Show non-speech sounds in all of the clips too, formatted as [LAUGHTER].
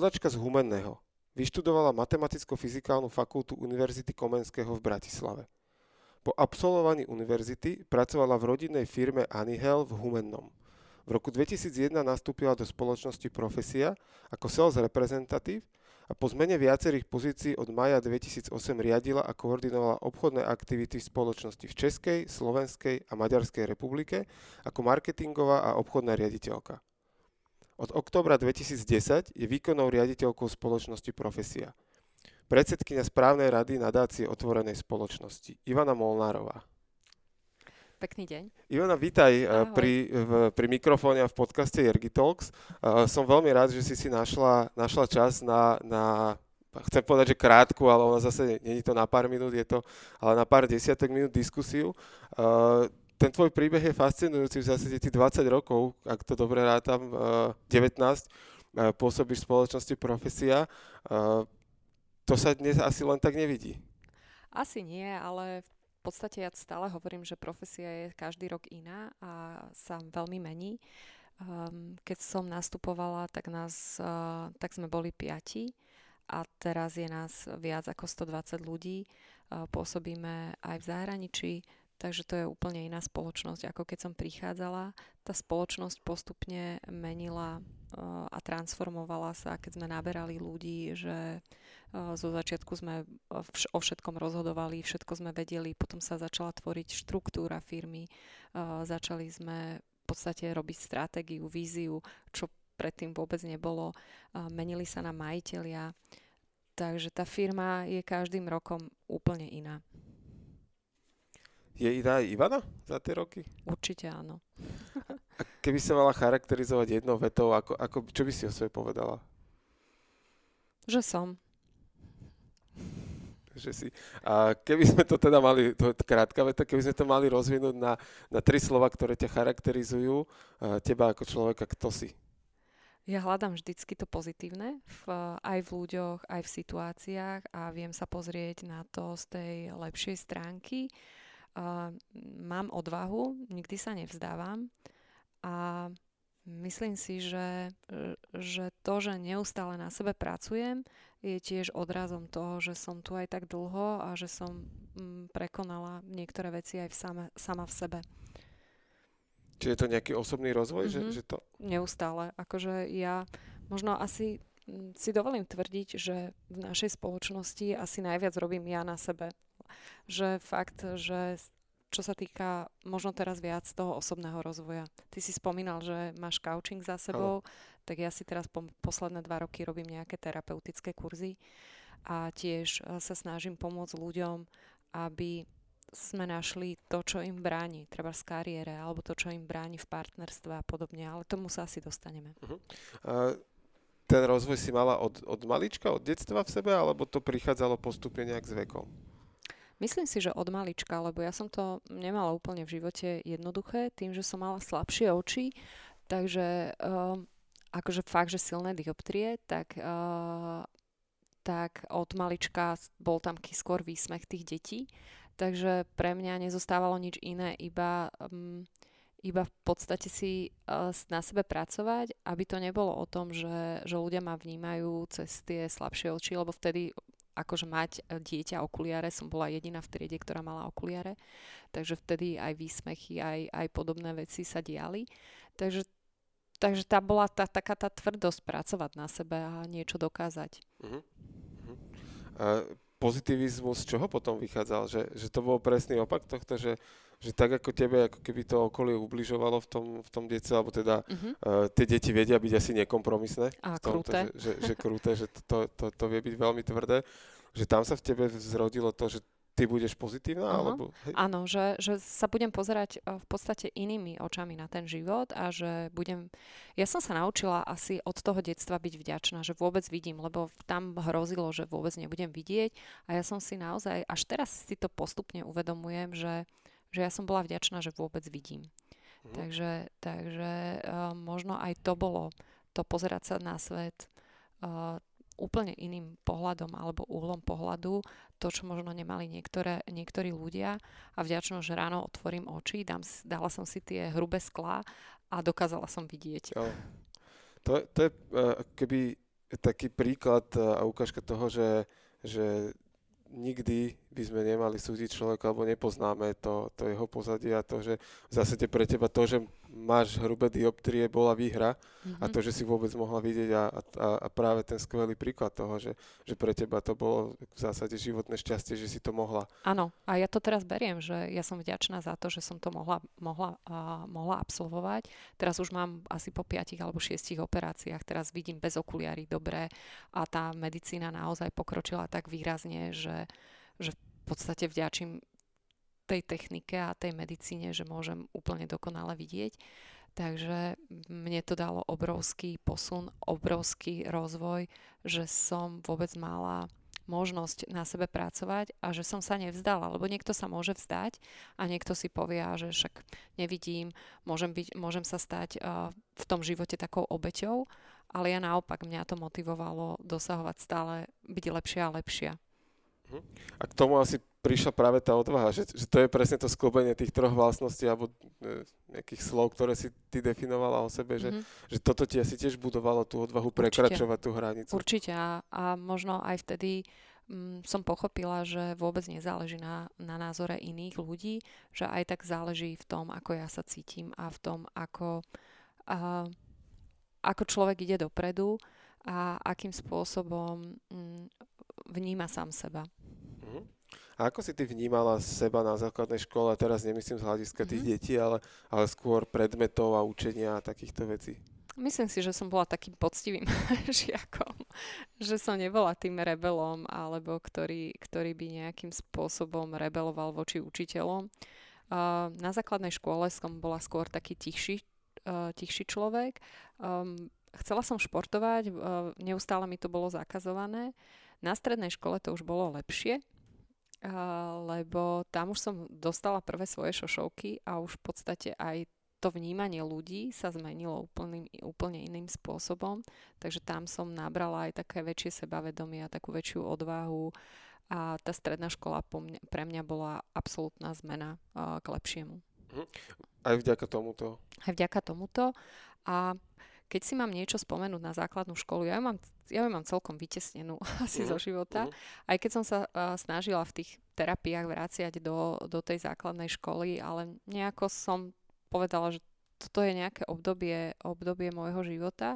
rodačka z Humenného. Vyštudovala Matematicko-fyzikálnu fakultu Univerzity Komenského v Bratislave. Po absolvovaní univerzity pracovala v rodinnej firme Anihel v Humennom. V roku 2001 nastúpila do spoločnosti Profesia ako sales reprezentatív a po zmene viacerých pozícií od maja 2008 riadila a koordinovala obchodné aktivity v spoločnosti v Českej, Slovenskej a Maďarskej republike ako marketingová a obchodná riaditeľka. Od októbra 2010 je výkonnou riaditeľkou spoločnosti Profesia. Predsedkynia správnej rady nadácie otvorenej spoločnosti Ivana Molnárová. Pekný deň. Ivana, vítaj eh, pri, v, pri mikrofóne a v podcaste Jergi Talks. Uh, som veľmi rád, že si si našla, našla čas na, na, chcem povedať, že krátku, ale ona zase není to na pár minút, je to ale na pár desiatok minút diskusiu. Uh, ten tvoj príbeh je fascinujúci, v zásade ti 20 rokov, ak to dobre rátam, uh, 19, uh, pôsobíš v spoločnosti profesia. Uh, to sa dnes asi len tak nevidí. Asi nie, ale v podstate ja stále hovorím, že profesia je každý rok iná a sa veľmi mení. Um, keď som nastupovala, tak, nás, tak sme boli piati a teraz je nás viac ako 120 ľudí. Pôsobíme aj v zahraničí, takže to je úplne iná spoločnosť, ako keď som prichádzala. Tá spoločnosť postupne menila uh, a transformovala sa, keď sme naberali ľudí, že zo začiatku sme o všetkom rozhodovali, všetko sme vedeli, potom sa začala tvoriť štruktúra firmy, začali sme v podstate robiť stratégiu, víziu, čo predtým vôbec nebolo, menili sa na majiteľia, takže tá firma je každým rokom úplne iná. Je iná Ivana za tie roky? Určite áno. A keby sa mala charakterizovať jednou vetou, ako, ako, čo by si o sebe povedala? Že som že si. A keby sme to teda mali, to je krátka veta, keby sme to mali rozvinúť na, na tri slova, ktoré ťa charakterizujú, teba ako človeka, kto si? Ja hľadám vždycky to pozitívne, v, aj v ľuďoch, aj v situáciách a viem sa pozrieť na to z tej lepšej stránky. Uh, mám odvahu, nikdy sa nevzdávam a myslím si, že, že to, že neustále na sebe pracujem, je tiež odrazom toho, že som tu aj tak dlho a že som mm, prekonala niektoré veci aj v same, sama v sebe. Čiže je to nejaký osobný rozvoj? Mm-hmm. Že, že to... Neustále. Akože ja možno asi mm, si dovolím tvrdiť, že v našej spoločnosti asi najviac robím ja na sebe. Že fakt, že čo sa týka možno teraz viac toho osobného rozvoja. Ty si spomínal, že máš coaching za sebou, ano. tak ja si teraz po, posledné dva roky robím nejaké terapeutické kurzy a tiež e, sa snažím pomôcť ľuďom, aby sme našli to, čo im bráni, treba z kariére, alebo to, čo im bráni v partnerstve a podobne, ale tomu sa asi dostaneme. Uh-huh. Uh, ten rozvoj si mala od, od malička, od detstva v sebe, alebo to prichádzalo postupne nejak s vekom? Myslím si, že od malička, lebo ja som to nemala úplne v živote jednoduché, tým, že som mala slabšie oči, takže uh, akože fakt, že silné dioptrie, tak, uh, tak od malička bol tam skôr výsmech tých detí, takže pre mňa nezostávalo nič iné, iba, um, iba v podstate si uh, na sebe pracovať, aby to nebolo o tom, že, že ľudia ma vnímajú cez tie slabšie oči, lebo vtedy akože mať e, dieťa okuliare, som bola jediná v triede, ktorá mala okuliare, takže vtedy aj výsmechy, aj, aj podobné veci sa diali. Takže, takže tá bola tá, taká tá tvrdosť pracovať na sebe a niečo dokázať. Uh-huh. Uh-huh. A pozitivizmus z čoho potom vychádzal? Že, že to bol presný opak tohto, že že tak ako tebe, ako keby to okolie ubližovalo v tom, v tom detstve, alebo teda uh-huh. uh, tie deti vedia byť asi nekompromisné. A tomto, kruté. Že, že, že kruté, že to, to, to vie byť veľmi tvrdé. Že tam sa v tebe vzrodilo to, že ty budeš pozitívna? Uh-huh. Alebo, hej? Áno, že, že sa budem pozerať v podstate inými očami na ten život a že budem... Ja som sa naučila asi od toho detstva byť vďačná, že vôbec vidím, lebo tam hrozilo, že vôbec nebudem vidieť a ja som si naozaj, až teraz si to postupne uvedomujem, že že ja som bola vďačná, že vôbec vidím. Mm. Takže, takže uh, možno aj to bolo, to pozerať sa na svet uh, úplne iným pohľadom alebo uhlom pohľadu, to, čo možno nemali niektoré, niektorí ľudia a vďačnosť, že ráno otvorím oči, dám, dala som si tie hrubé sklá a dokázala som vidieť. Jo. To, to je uh, keby taký príklad a ukážka toho, že, že nikdy by sme nemali súdiť človeka, alebo nepoznáme to, to jeho pozadie a to, že v zásade pre teba to, že máš hrubé dioptrie, bola výhra mm-hmm. a mhm. to, že si vôbec mohla vidieť a, a, a práve ten skvelý príklad toho, že, že pre teba to bolo v zásade životné šťastie, že si to mohla. Áno, a ja to teraz beriem, že ja som vďačná za to, že som to mohla, mohla, uh, mohla absolvovať. Teraz už mám asi po 5 alebo 6 operáciách, teraz vidím bez okuliary dobre a tá medicína naozaj pokročila tak výrazne, že že v podstate vďačím tej technike a tej medicíne, že môžem úplne dokonale vidieť. Takže mne to dalo obrovský posun, obrovský rozvoj, že som vôbec mala možnosť na sebe pracovať a že som sa nevzdala, lebo niekto sa môže vzdať a niekto si povie, že však nevidím, môžem, byť, môžem sa stať uh, v tom živote takou obeťou, ale ja naopak mňa to motivovalo dosahovať stále byť lepšia a lepšia. A k tomu asi prišla práve tá odvaha, že, že to je presne to sklbenie tých troch vlastností alebo e, nejakých slov, ktoré si ty definovala o sebe, mm-hmm. že, že toto ti asi tiež budovalo tú odvahu prekračovať Určite. tú hranicu. Určite a, a možno aj vtedy mm, som pochopila, že vôbec nezáleží na, na názore iných ľudí, že aj tak záleží v tom, ako ja sa cítim a v tom, ako, a, ako človek ide dopredu a akým spôsobom mm, vníma sám seba. A ako si ty vnímala seba na základnej škole, teraz nemyslím z hľadiska tých mm-hmm. detí, ale, ale skôr predmetov a učenia a takýchto vecí? Myslím si, že som bola takým poctivým [LAUGHS] žiakom, že som nebola tým rebelom, alebo ktorý, ktorý by nejakým spôsobom rebeloval voči učiteľom. Uh, na základnej škole som bola skôr taký tichší, uh, tichší človek. Um, chcela som športovať, uh, neustále mi to bolo zakazované. Na strednej škole to už bolo lepšie, lebo tam už som dostala prvé svoje šošovky a už v podstate aj to vnímanie ľudí sa zmenilo úplným, úplne iným spôsobom, takže tam som nabrala aj také väčšie sebavedomie a takú väčšiu odvahu a tá stredná škola po mňa, pre mňa bola absolútna zmena uh, k lepšiemu. Mhm. Aj vďaka tomuto? Aj vďaka tomuto a keď si mám niečo spomenúť na základnú školu, ja ju mám, ja ju mám celkom vytesnenú [LAUGHS] asi uh-huh. zo života. Uh-huh. Aj keď som sa uh, snažila v tých terapiách vráciať do, do tej základnej školy, ale nejako som povedala, že toto je nejaké obdobie, obdobie môjho života,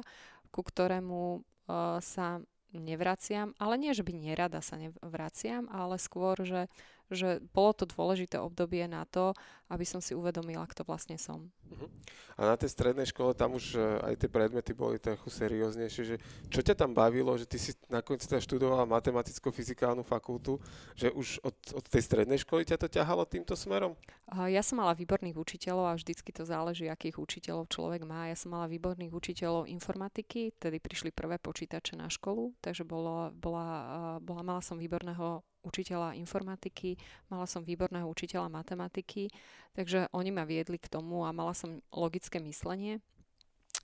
ku ktorému uh, sa nevraciam, ale nie, že by nerada sa nevraciam, ale skôr, že že bolo to dôležité obdobie na to, aby som si uvedomila, kto vlastne som. Uh-huh. A na tej strednej škole tam už uh, aj tie predmety boli trochu serióznejšie, že čo ťa tam bavilo, že ty si nakoniec teda študovala matematicko-fyzikálnu fakultu, že už od, od tej strednej školy ťa to ťahalo týmto smerom? Uh, ja som mala výborných učiteľov a vždycky to záleží, akých učiteľov človek má. Ja som mala výborných učiteľov informatiky, tedy prišli prvé počítače na školu, takže bolo, bola, bola, mala som výborného učiteľa informatiky, mala som výborného učiteľa matematiky, takže oni ma viedli k tomu a mala som logické myslenie.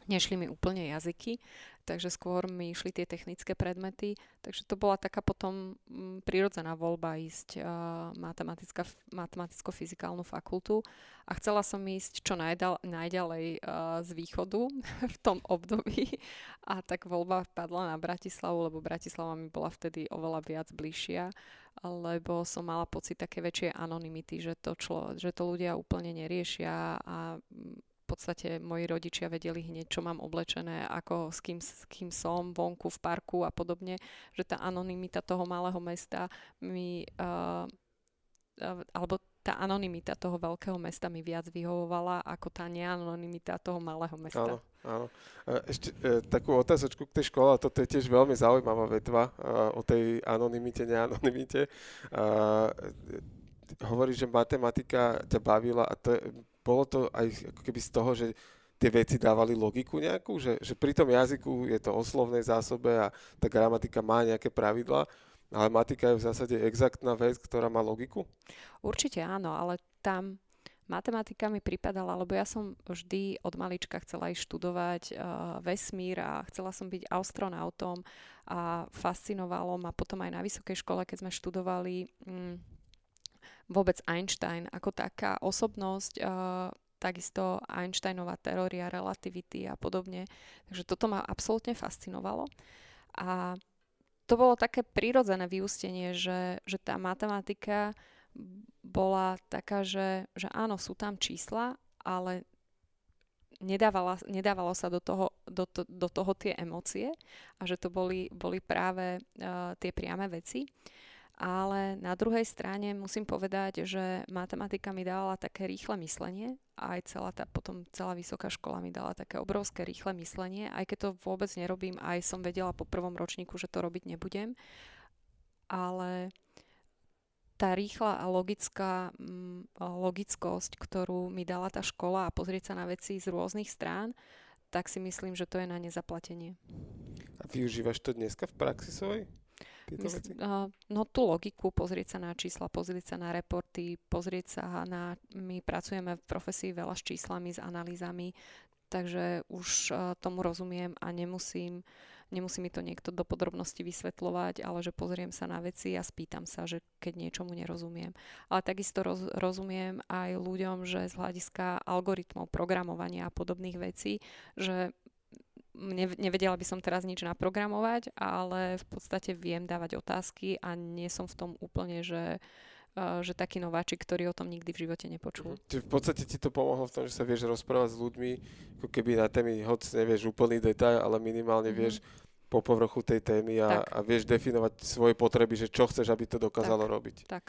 Nešli mi úplne jazyky, takže skôr mi išli tie technické predmety, takže to bola taká potom mm, prirodzená voľba ísť uh, matematicko-fyzikálnu fakultu. A chcela som ísť čo najdal, najďalej uh, z východu [LAUGHS] v tom období. A tak voľba padla na Bratislavu, lebo Bratislava mi bola vtedy oveľa viac bližšia lebo som mala pocit také väčšie anonymity, že to, člo, že to ľudia úplne neriešia a v podstate moji rodičia vedeli hneď, čo mám oblečené, ako s kým, s kým som vonku v parku a podobne, že tá anonymita toho malého mesta mi uh, alebo tá anonimita toho veľkého mesta mi viac vyhovovala ako tá neanonimita toho malého mesta. Áno, áno. Ešte e, takú otázočku k tej škole, toto je tiež veľmi zaujímavá vetva e, o tej anonimite, neanonimite. E, hovorí, že matematika ťa bavila a to je, bolo to aj ako keby z toho, že tie veci dávali logiku nejakú, že, že pri tom jazyku je to o slovnej zásobe a tá gramatika má nejaké pravidla ale matika je v zásade exaktná vec, ktorá má logiku? Určite áno, ale tam matematika mi pripadala, lebo ja som vždy od malička chcela ísť študovať uh, vesmír a chcela som byť astronautom a fascinovalo ma potom aj na vysokej škole, keď sme študovali um, vôbec Einstein ako taká osobnosť, uh, takisto Einsteinová teória relativity a podobne. Takže toto ma absolútne fascinovalo. A to bolo také prirodzené vyústenie, že, že tá matematika bola taká, že, že áno, sú tam čísla, ale nedávala, nedávalo sa do toho, do, do toho tie emócie a že to boli, boli práve uh, tie priame veci. Ale na druhej strane musím povedať, že matematika mi dala také rýchle myslenie a aj celá tá, potom celá vysoká škola mi dala také obrovské rýchle myslenie, aj keď to vôbec nerobím, aj som vedela po prvom ročníku, že to robiť nebudem. Ale tá rýchla a logická mm, logickosť, ktorú mi dala tá škola a pozrieť sa na veci z rôznych strán, tak si myslím, že to je na nezaplatenie. A využívaš to dneska v praxi Mysl, uh, no tú logiku, pozrieť sa na čísla, pozrieť sa na reporty, pozrieť sa na... My pracujeme v profesii veľa s číslami, s analýzami, takže už uh, tomu rozumiem a nemusím Nemusí mi to niekto do podrobnosti vysvetľovať, ale že pozriem sa na veci a spýtam sa, že keď niečomu nerozumiem. Ale takisto roz, rozumiem aj ľuďom, že z hľadiska algoritmov, programovania a podobných vecí, že nevedela by som teraz nič naprogramovať, ale v podstate viem dávať otázky a nie som v tom úplne, že že taký nováčik, ktorý o tom nikdy v živote nepočul. Čiže v podstate ti to pomohlo v tom, že sa vieš rozprávať s ľuďmi, ako keby na témy, hoď nevieš úplný detail, ale minimálne mm-hmm. vieš po povrchu tej témy a, a vieš definovať svoje potreby, že čo chceš, aby to dokázalo tak, robiť. Tak.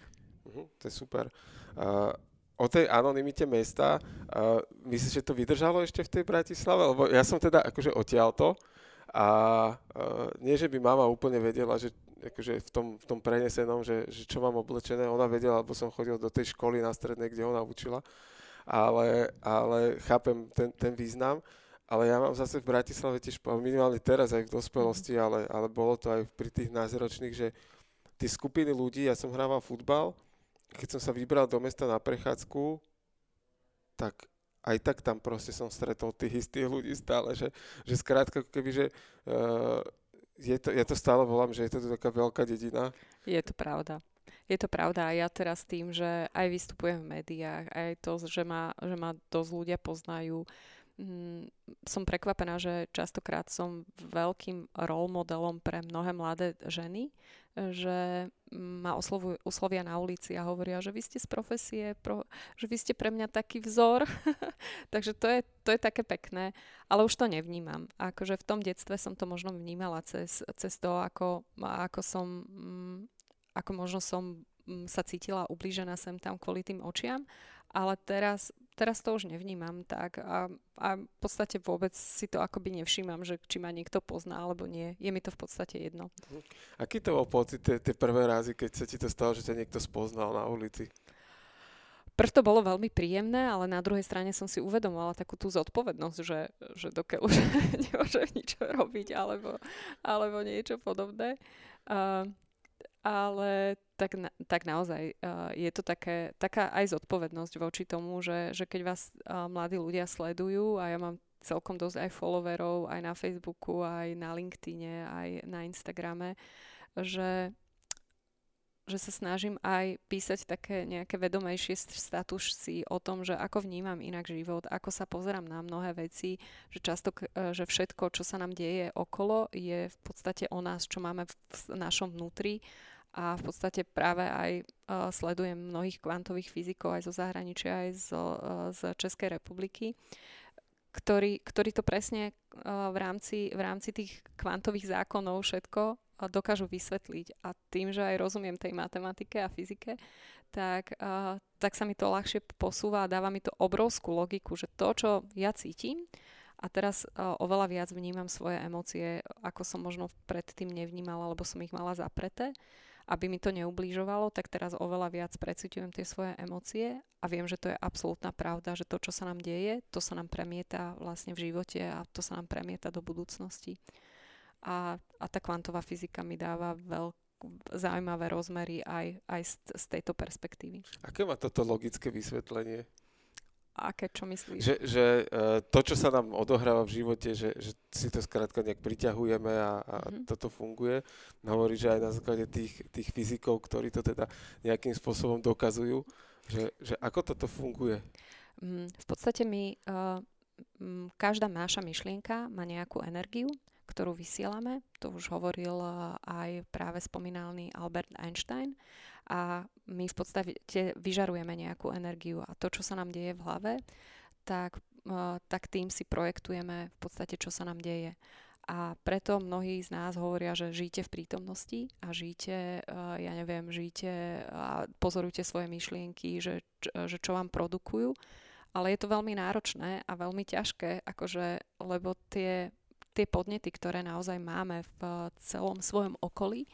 Uh, to je super. Uh, o tej anonimite mesta, uh, myslíš, že to vydržalo ešte v tej Bratislave? Lebo ja som teda akože odtiaľto a uh, nie, že by mama úplne vedela, že akože v tom, v tom prenesenom, že, že čo mám oblečené, ona vedela, lebo som chodil do tej školy na strednej, kde ona učila, ale, ale chápem ten, ten význam. Ale ja mám zase v Bratislave tiež, minimálne teraz aj v dospelosti, ale, ale bolo to aj pri tých názročných, že tie skupiny ľudí, ja som hrával futbal, keď som sa vybral do mesta na prechádzku, tak aj tak tam proste som stretol tých istých ľudí stále, že, že skrátka keby, že uh, je to, ja to stále volám, že je to taká veľká dedina. Je to pravda. Je to pravda a ja teraz tým, že aj vystupujem v médiách, aj to, že ma, že ma dosť ľudia poznajú, mm, som prekvapená, že častokrát som veľkým role modelom pre mnohé mladé ženy, že ma oslovujú, oslovia na ulici a hovoria, že vy ste z profesie, pro, že vy ste pre mňa taký vzor. [LAUGHS] Takže to je, to je také pekné, ale už to nevnímam. Akože v tom detstve som to možno vnímala cez, cez to, ako, ako som, mm, ako možno som mm, sa cítila ublížená sem tam kvôli tým očiam, ale teraz teraz to už nevnímam tak a, a v podstate vôbec si to akoby nevšímam, že či ma niekto pozná alebo nie. Je mi to v podstate jedno. Mhm. Aký to bol pocit tie, tie prvé razy, keď sa ti to stalo, že ťa niekto spoznal na ulici? Prv to bolo veľmi príjemné, ale na druhej strane som si uvedomovala takú tú zodpovednosť, že, že dokiaľ už [LAUGHS] nemôžem nič robiť alebo, alebo niečo podobné. Uh, ale tak, na, tak naozaj uh, je to také, taká aj zodpovednosť voči tomu, že, že keď vás uh, mladí ľudia sledujú a ja mám celkom dosť aj followerov aj na Facebooku, aj na LinkedIne, aj na Instagrame, že, že sa snažím aj písať také nejaké vedomejšie statusy o tom, že ako vnímam inak život, ako sa pozerám na mnohé veci, že často, že všetko, čo sa nám deje okolo, je v podstate o nás, čo máme v našom vnútri a v podstate práve aj uh, sledujem mnohých kvantových fyzikov aj zo zahraničia, aj zo, uh, z Českej republiky, ktorí, ktorí to presne uh, v, rámci, v rámci tých kvantových zákonov všetko dokážu vysvetliť. A tým, že aj rozumiem tej matematike a fyzike, tak, tak sa mi to ľahšie posúva a dáva mi to obrovskú logiku, že to, čo ja cítim, a teraz uh, oveľa viac vnímam svoje emócie, ako som možno predtým nevnímala, lebo som ich mala zapreté aby mi to neublížovalo, tak teraz oveľa viac precitujem tie svoje emócie a viem, že to je absolútna pravda, že to, čo sa nám deje, to sa nám premieta vlastne v živote a to sa nám premieta do budúcnosti. A, a tá kvantová fyzika mi dáva veľkú zaujímavé rozmery aj, aj z, z tejto perspektívy. Aké má toto logické vysvetlenie? Aké, čo myslíš? Že, že uh, to, čo sa nám odohráva v živote, že, že si to skrátka nejak priťahujeme a, a mm-hmm. toto funguje. Hovorí, že aj na základe tých, tých fyzikov, ktorí to teda nejakým spôsobom dokazujú, že, že ako toto funguje? Mm, v podstate my, uh, každá naša myšlienka má nejakú energiu, ktorú vysielame. To už hovoril aj práve spomínalný Albert Einstein. A my v podstate vyžarujeme nejakú energiu a to, čo sa nám deje v hlave, tak, tak tým si projektujeme v podstate, čo sa nám deje. A preto mnohí z nás hovoria, že žijte v prítomnosti a žijte, ja neviem, žijte a pozorujte svoje myšlienky, že, že čo vám produkujú. Ale je to veľmi náročné a veľmi ťažké, akože, lebo tie, tie podnety, ktoré naozaj máme v celom svojom okolí,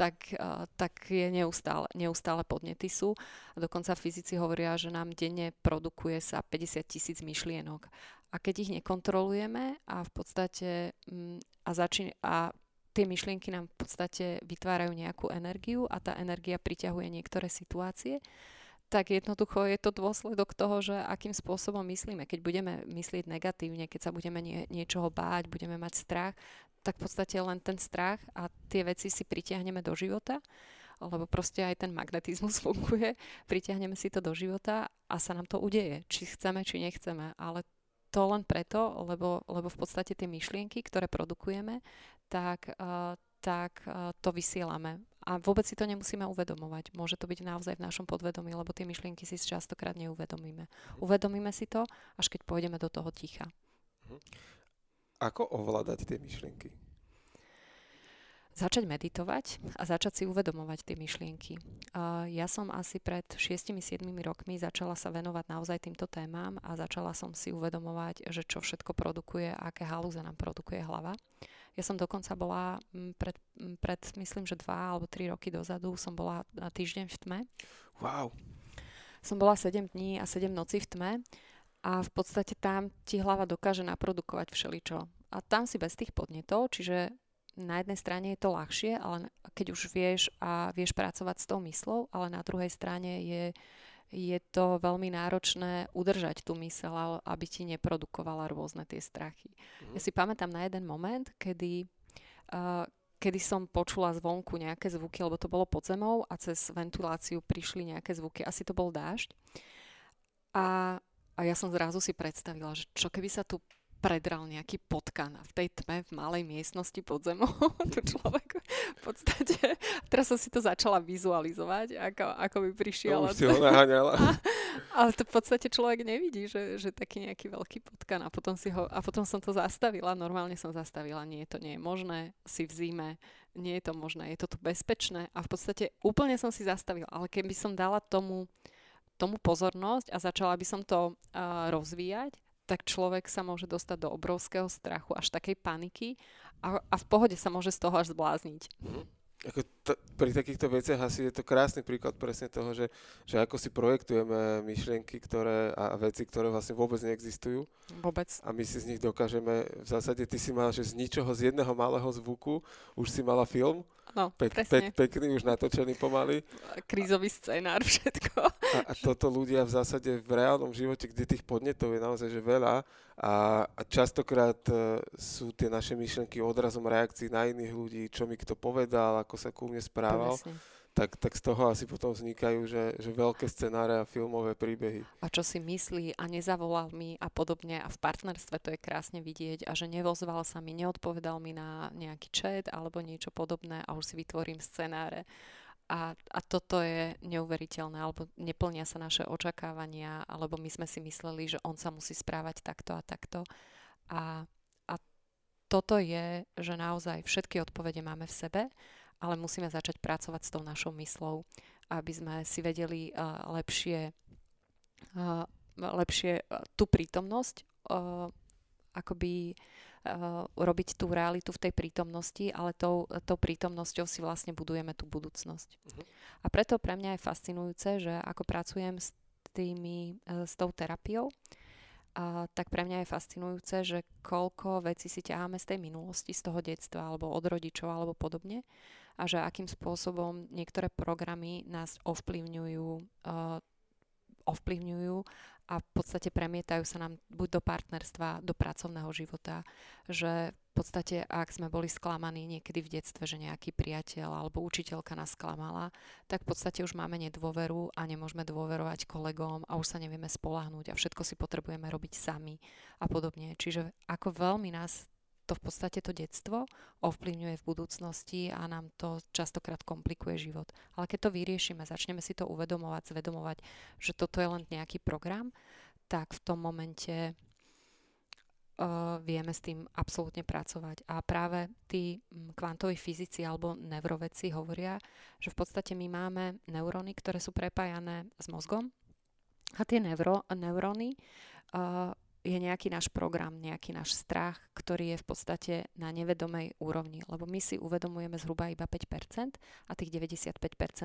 tak, tak je neustále, neustále podnety sú. Dokonca fyzici hovoria, že nám denne produkuje sa 50 tisíc myšlienok. A keď ich nekontrolujeme a v podstate mm, a, začín, a tie myšlienky nám v podstate vytvárajú nejakú energiu a tá energia priťahuje niektoré situácie, tak jednoducho je to dôsledok toho, že akým spôsobom myslíme. Keď budeme myslieť negatívne, keď sa budeme nie, niečoho báť, budeme mať strach, tak v podstate len ten strach a tie veci si pritiahneme do života, lebo proste aj ten magnetizmus [LAUGHS] funguje, pritiahneme si to do života a sa nám to udeje, či chceme, či nechceme. Ale to len preto, lebo, lebo v podstate tie myšlienky, ktoré produkujeme, tak, uh, tak uh, to vysielame. A vôbec si to nemusíme uvedomovať. Môže to byť naozaj v našom podvedomí, lebo tie myšlienky si častokrát neuvedomíme. Uvedomíme si to, až keď pôjdeme do toho ticha. Mhm. Ako ovládať tie myšlienky? začať meditovať a začať si uvedomovať tie myšlienky. Uh, ja som asi pred 6-7 rokmi začala sa venovať naozaj týmto témam a začala som si uvedomovať, že čo všetko produkuje, aké halúze nám produkuje hlava. Ja som dokonca bola pred, pred myslím, že 2 alebo 3 roky dozadu, som bola týždeň v tme. Wow. Som bola 7 dní a 7 nocí v tme a v podstate tam ti hlava dokáže naprodukovať všeličo. A tam si bez tých podnetov, čiže na jednej strane je to ľahšie, ale keď už vieš a vieš pracovať s tou myslou, ale na druhej strane je, je to veľmi náročné udržať tú mysel, aby ti neprodukovala rôzne tie strachy. Mm. Ja si pamätám na jeden moment, kedy, uh, kedy som počula zvonku nejaké zvuky, lebo to bolo pod zemou a cez ventiláciu prišli nejaké zvuky. Asi to bol dážď. A, a ja som zrazu si predstavila, že čo keby sa tu predral nejaký potkan a v tej tme v malej miestnosti pod zemou [LAUGHS] tu človek v podstate, teraz som si to začala vizualizovať, ako, ako by prišiel. No, si ho [LAUGHS] naháňala. A, ale to v podstate človek nevidí, že, že taký nejaký veľký potkan a potom, si ho, a potom som to zastavila, normálne som zastavila, nie, to nie je možné, si v zime, nie je to možné, je to tu bezpečné a v podstate úplne som si zastavila, ale keby som dala tomu tomu pozornosť a začala by som to uh, rozvíjať, tak človek sa môže dostať do obrovského strachu, až takej paniky a, a v pohode sa môže z toho až zblázniť. Mm. Ako t- pri takýchto veciach asi je to krásny príklad presne toho, že, že ako si projektujeme myšlienky ktoré, a veci, ktoré vlastne vôbec neexistujú. Vôbec. A my si z nich dokážeme, v zásade ty si mala, že z ničoho, z jedného malého zvuku už si mala film, No, pek, pek, pekný, už natočený pomaly. Krízový scénár, všetko. A, a toto ľudia v zásade v reálnom živote, kde tých podnetov je naozaj že veľa a, a častokrát uh, sú tie naše myšlenky odrazom reakcií na iných ľudí, čo mi kto povedal, ako sa ku mne správal. Presne tak, tak z toho asi potom vznikajú, že, že veľké scenáre a filmové príbehy. A čo si myslí a nezavolal mi a podobne a v partnerstve to je krásne vidieť a že nevozval sa mi, neodpovedal mi na nejaký chat alebo niečo podobné a už si vytvorím scenáre. A, a toto je neuveriteľné, alebo neplnia sa naše očakávania, alebo my sme si mysleli, že on sa musí správať takto a takto. A, a toto je, že naozaj všetky odpovede máme v sebe ale musíme začať pracovať s tou našou myslou, aby sme si vedeli uh, lepšie, uh, lepšie uh, tú prítomnosť akoby uh, robiť tú realitu v tej prítomnosti, ale tou, tou prítomnosťou si vlastne budujeme tú budúcnosť. Uh-huh. A preto pre mňa je fascinujúce, že ako pracujem s tými, uh, s tou terapiou, a, tak pre mňa je fascinujúce, že koľko vecí si ťaháme z tej minulosti, z toho detstva, alebo od rodičov, alebo podobne a že akým spôsobom niektoré programy nás ovplyvňujú, uh, ovplyvňujú a v podstate premietajú sa nám buď do partnerstva, do pracovného života, že v podstate ak sme boli sklamaní niekedy v detstve, že nejaký priateľ alebo učiteľka nás sklamala, tak v podstate už máme nedôveru a nemôžeme dôverovať kolegom a už sa nevieme spolahnúť a všetko si potrebujeme robiť sami a podobne. Čiže ako veľmi nás to v podstate to detstvo ovplyvňuje v budúcnosti a nám to častokrát komplikuje život. Ale keď to vyriešime, začneme si to uvedomovať, zvedomovať, že toto je len nejaký program, tak v tom momente vieme s tým absolútne pracovať. A práve tí kvantoví fyzici alebo neuroveci hovoria, že v podstate my máme neuróny, ktoré sú prepájané s mozgom a tie neuro, neuróny uh, je nejaký náš program, nejaký náš strach, ktorý je v podstate na nevedomej úrovni, lebo my si uvedomujeme zhruba iba 5% a tých 95%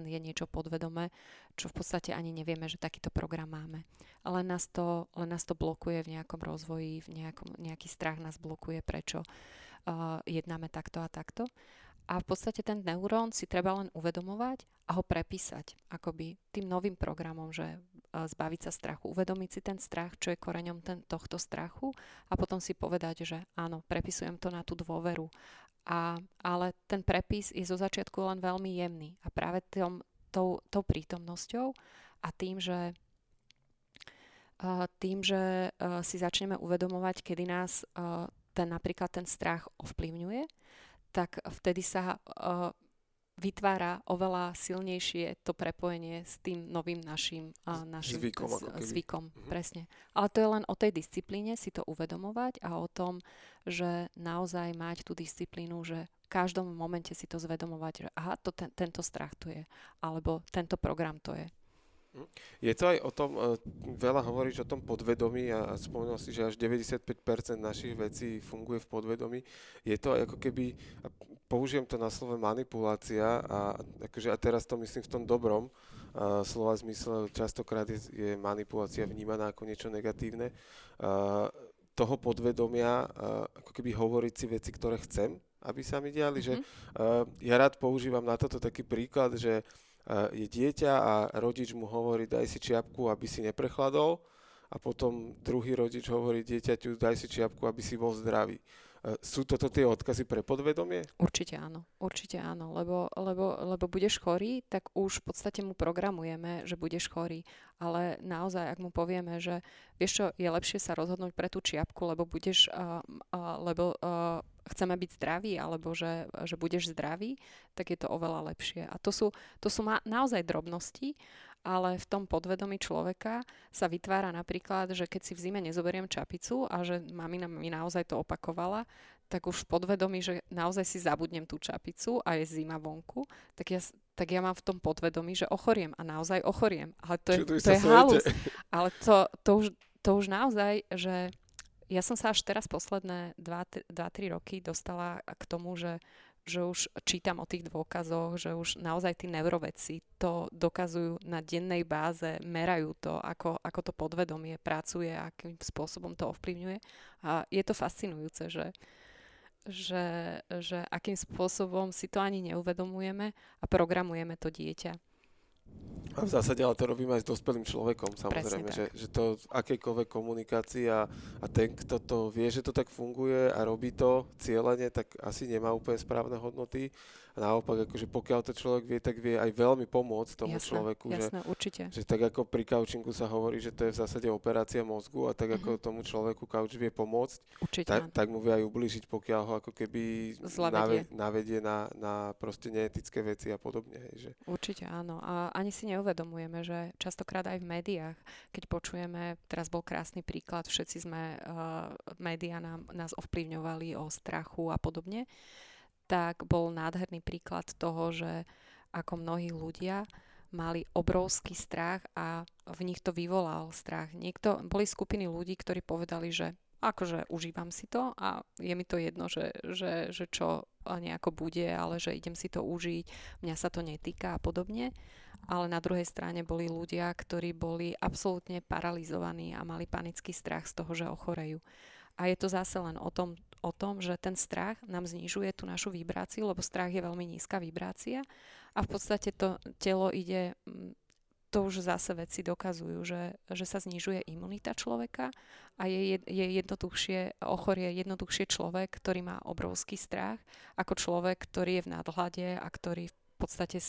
je niečo podvedomé, čo v podstate ani nevieme, že takýto program máme. Ale nás to, len nás to blokuje v nejakom rozvoji, v nejakom, nejaký strach nás blokuje, prečo uh, jednáme takto a takto. A v podstate ten neurón si treba len uvedomovať a ho prepísať akoby tým novým programom, že e, zbaviť sa strachu, uvedomiť si ten strach, čo je koreňom ten, tohto strachu a potom si povedať, že áno, prepisujem to na tú dôveru. A, ale ten prepis je zo začiatku len veľmi jemný a práve tým, tou, tou prítomnosťou a tým, že tým, že si začneme uvedomovať, kedy nás ten napríklad ten strach ovplyvňuje, tak vtedy sa uh, vytvára oveľa silnejšie to prepojenie s tým novým našim, uh, našim zvykom. Z, zvykom mhm. presne. Ale to je len o tej disciplíne si to uvedomovať a o tom, že naozaj mať tú disciplínu, že v každom momente si to zvedomovať, že aha, to ten, tento strach to je, alebo tento program to je. Je to aj o tom, e, veľa hovoríš o tom podvedomí a spomenul si, že až 95% našich vecí funguje v podvedomí. Je to ako keby, použijem to na slovo manipulácia a, akože, a teraz to myslím v tom dobrom a, slova zmysle, častokrát je, je manipulácia vnímaná ako niečo negatívne. A, toho podvedomia, a, ako keby hovoriť si veci, ktoré chcem, aby sa mi diali, mm-hmm. že a, ja rád používam na toto taký príklad, že je dieťa a rodič mu hovorí, daj si čiapku, aby si neprechladol a potom druhý rodič hovorí dieťaťu, daj si čiapku, aby si bol zdravý. Sú toto tie odkazy pre podvedomie? Určite áno, určite áno, lebo, lebo, lebo budeš chorý, tak už v podstate mu programujeme, že budeš chorý. Ale naozaj, ak mu povieme, že vieš čo, je lepšie sa rozhodnúť pre tú čiapku, lebo budeš, uh, uh, lebo uh, chceme byť zdraví, alebo že, že budeš zdravý, tak je to oveľa lepšie. A to sú, to sú ma, naozaj drobnosti, ale v tom podvedomí človeka sa vytvára napríklad, že keď si v zime nezoberiem čapicu a že mamina mi naozaj to opakovala, tak už podvedomí, že naozaj si zabudnem tú čapicu a je zima vonku, tak ja, tak ja mám v tom podvedomí, že ochoriem a naozaj ochoriem. Ale to je, to je halus. Ale to, to, už, to už naozaj, že ja som sa až teraz posledné 2-3 roky dostala k tomu, že že už čítam o tých dôkazoch, že už naozaj tí neuroveci to dokazujú na dennej báze, merajú to, ako, ako to podvedomie pracuje, akým spôsobom to ovplyvňuje. A je to fascinujúce, že, že, že akým spôsobom si to ani neuvedomujeme a programujeme to dieťa. A v zásade ale to robíme aj s dospelým človekom, samozrejme, že, že to akejkoľvek komunikácii a, a ten, kto to vie, že to tak funguje a robí to cieľene, tak asi nemá úplne správne hodnoty a naopak, akože pokiaľ to človek vie, tak vie aj veľmi pomôcť tomu jasné, človeku. Jasné, že, určite. Že tak ako pri kaučingu sa hovorí, že to je v zásade operácia mozgu a tak ako mhm. tomu človeku kauč vie pomôcť, určite, tak, tak mu vie aj ubližiť, pokiaľ ho ako keby nave, navedie na, na proste neetické veci a podobne. Hej, že. Určite áno. A ani si neuvedomujeme, že častokrát aj v médiách, keď počujeme, teraz bol krásny príklad, všetci sme, uh, médiá nám, nás ovplyvňovali o strachu a podobne tak bol nádherný príklad toho, že ako mnohí ľudia mali obrovský strach a v nich to vyvolal strach. Niekto, boli skupiny ľudí, ktorí povedali, že akože užívam si to a je mi to jedno, že, že, že čo nejako bude, ale že idem si to užiť, mňa sa to netýka a podobne. Ale na druhej strane boli ľudia, ktorí boli absolútne paralizovaní a mali panický strach z toho, že ochorejú. A je to zase len o tom, o tom, že ten strach nám znižuje tú našu vibráciu, lebo strach je veľmi nízka vibrácia. A v podstate to telo ide, mm, to už zase veci dokazujú, že, že sa znižuje imunita človeka a je, je jednoduchšie, ochorie jednoduchšie človek, ktorý má obrovský strach, ako človek, ktorý je v nadhľade a ktorý v podstate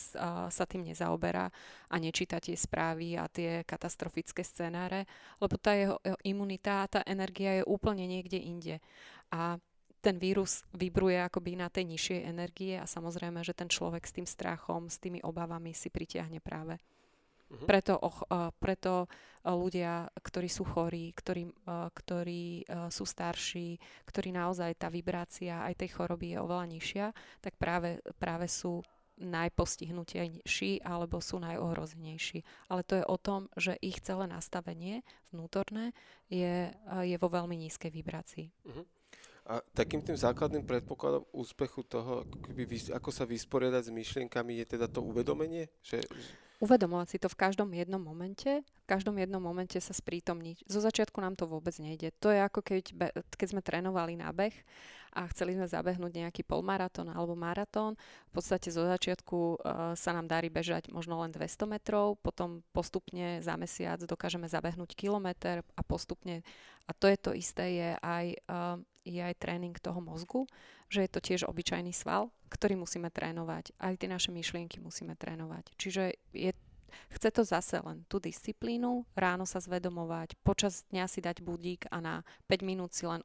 sa tým nezaoberá a nečíta tie správy a tie katastrofické scenáre, lebo tá jeho imunita, tá energia je úplne niekde inde. A ten vírus vybruje akoby na tej nižšej energie a samozrejme, že ten človek s tým strachom, s tými obavami si pritiahne práve. Uh-huh. Preto, och, preto ľudia, ktorí sú chorí, ktorí, ktorí sú starší, ktorí naozaj tá vibrácia aj tej choroby je oveľa nižšia, tak práve, práve sú najpostihnutejší alebo sú najohrozenejší. Ale to je o tom, že ich celé nastavenie vnútorné je, je vo veľmi nízkej vibrácii. Uh-huh. A takým tým základným predpokladom úspechu toho, ako sa vysporiadať s myšlienkami, je teda to uvedomenie? Že, Uvedomovať si to v každom jednom momente, v každom jednom momente sa sprítomniť. Zo začiatku nám to vôbec nejde. To je ako keď, keď sme trénovali na beh a chceli sme zabehnúť nejaký polmaratón alebo maratón. V podstate zo začiatku uh, sa nám darí bežať možno len 200 metrov, potom postupne za mesiac dokážeme zabehnúť kilometr a postupne, a to je to isté, je aj, uh, je aj tréning toho mozgu, že je to tiež obyčajný sval, ktorý musíme trénovať. Aj tie naše myšlienky musíme trénovať. Čiže je, chce to zase len tú disciplínu, ráno sa zvedomovať, počas dňa si dať budík a na 5 minút si len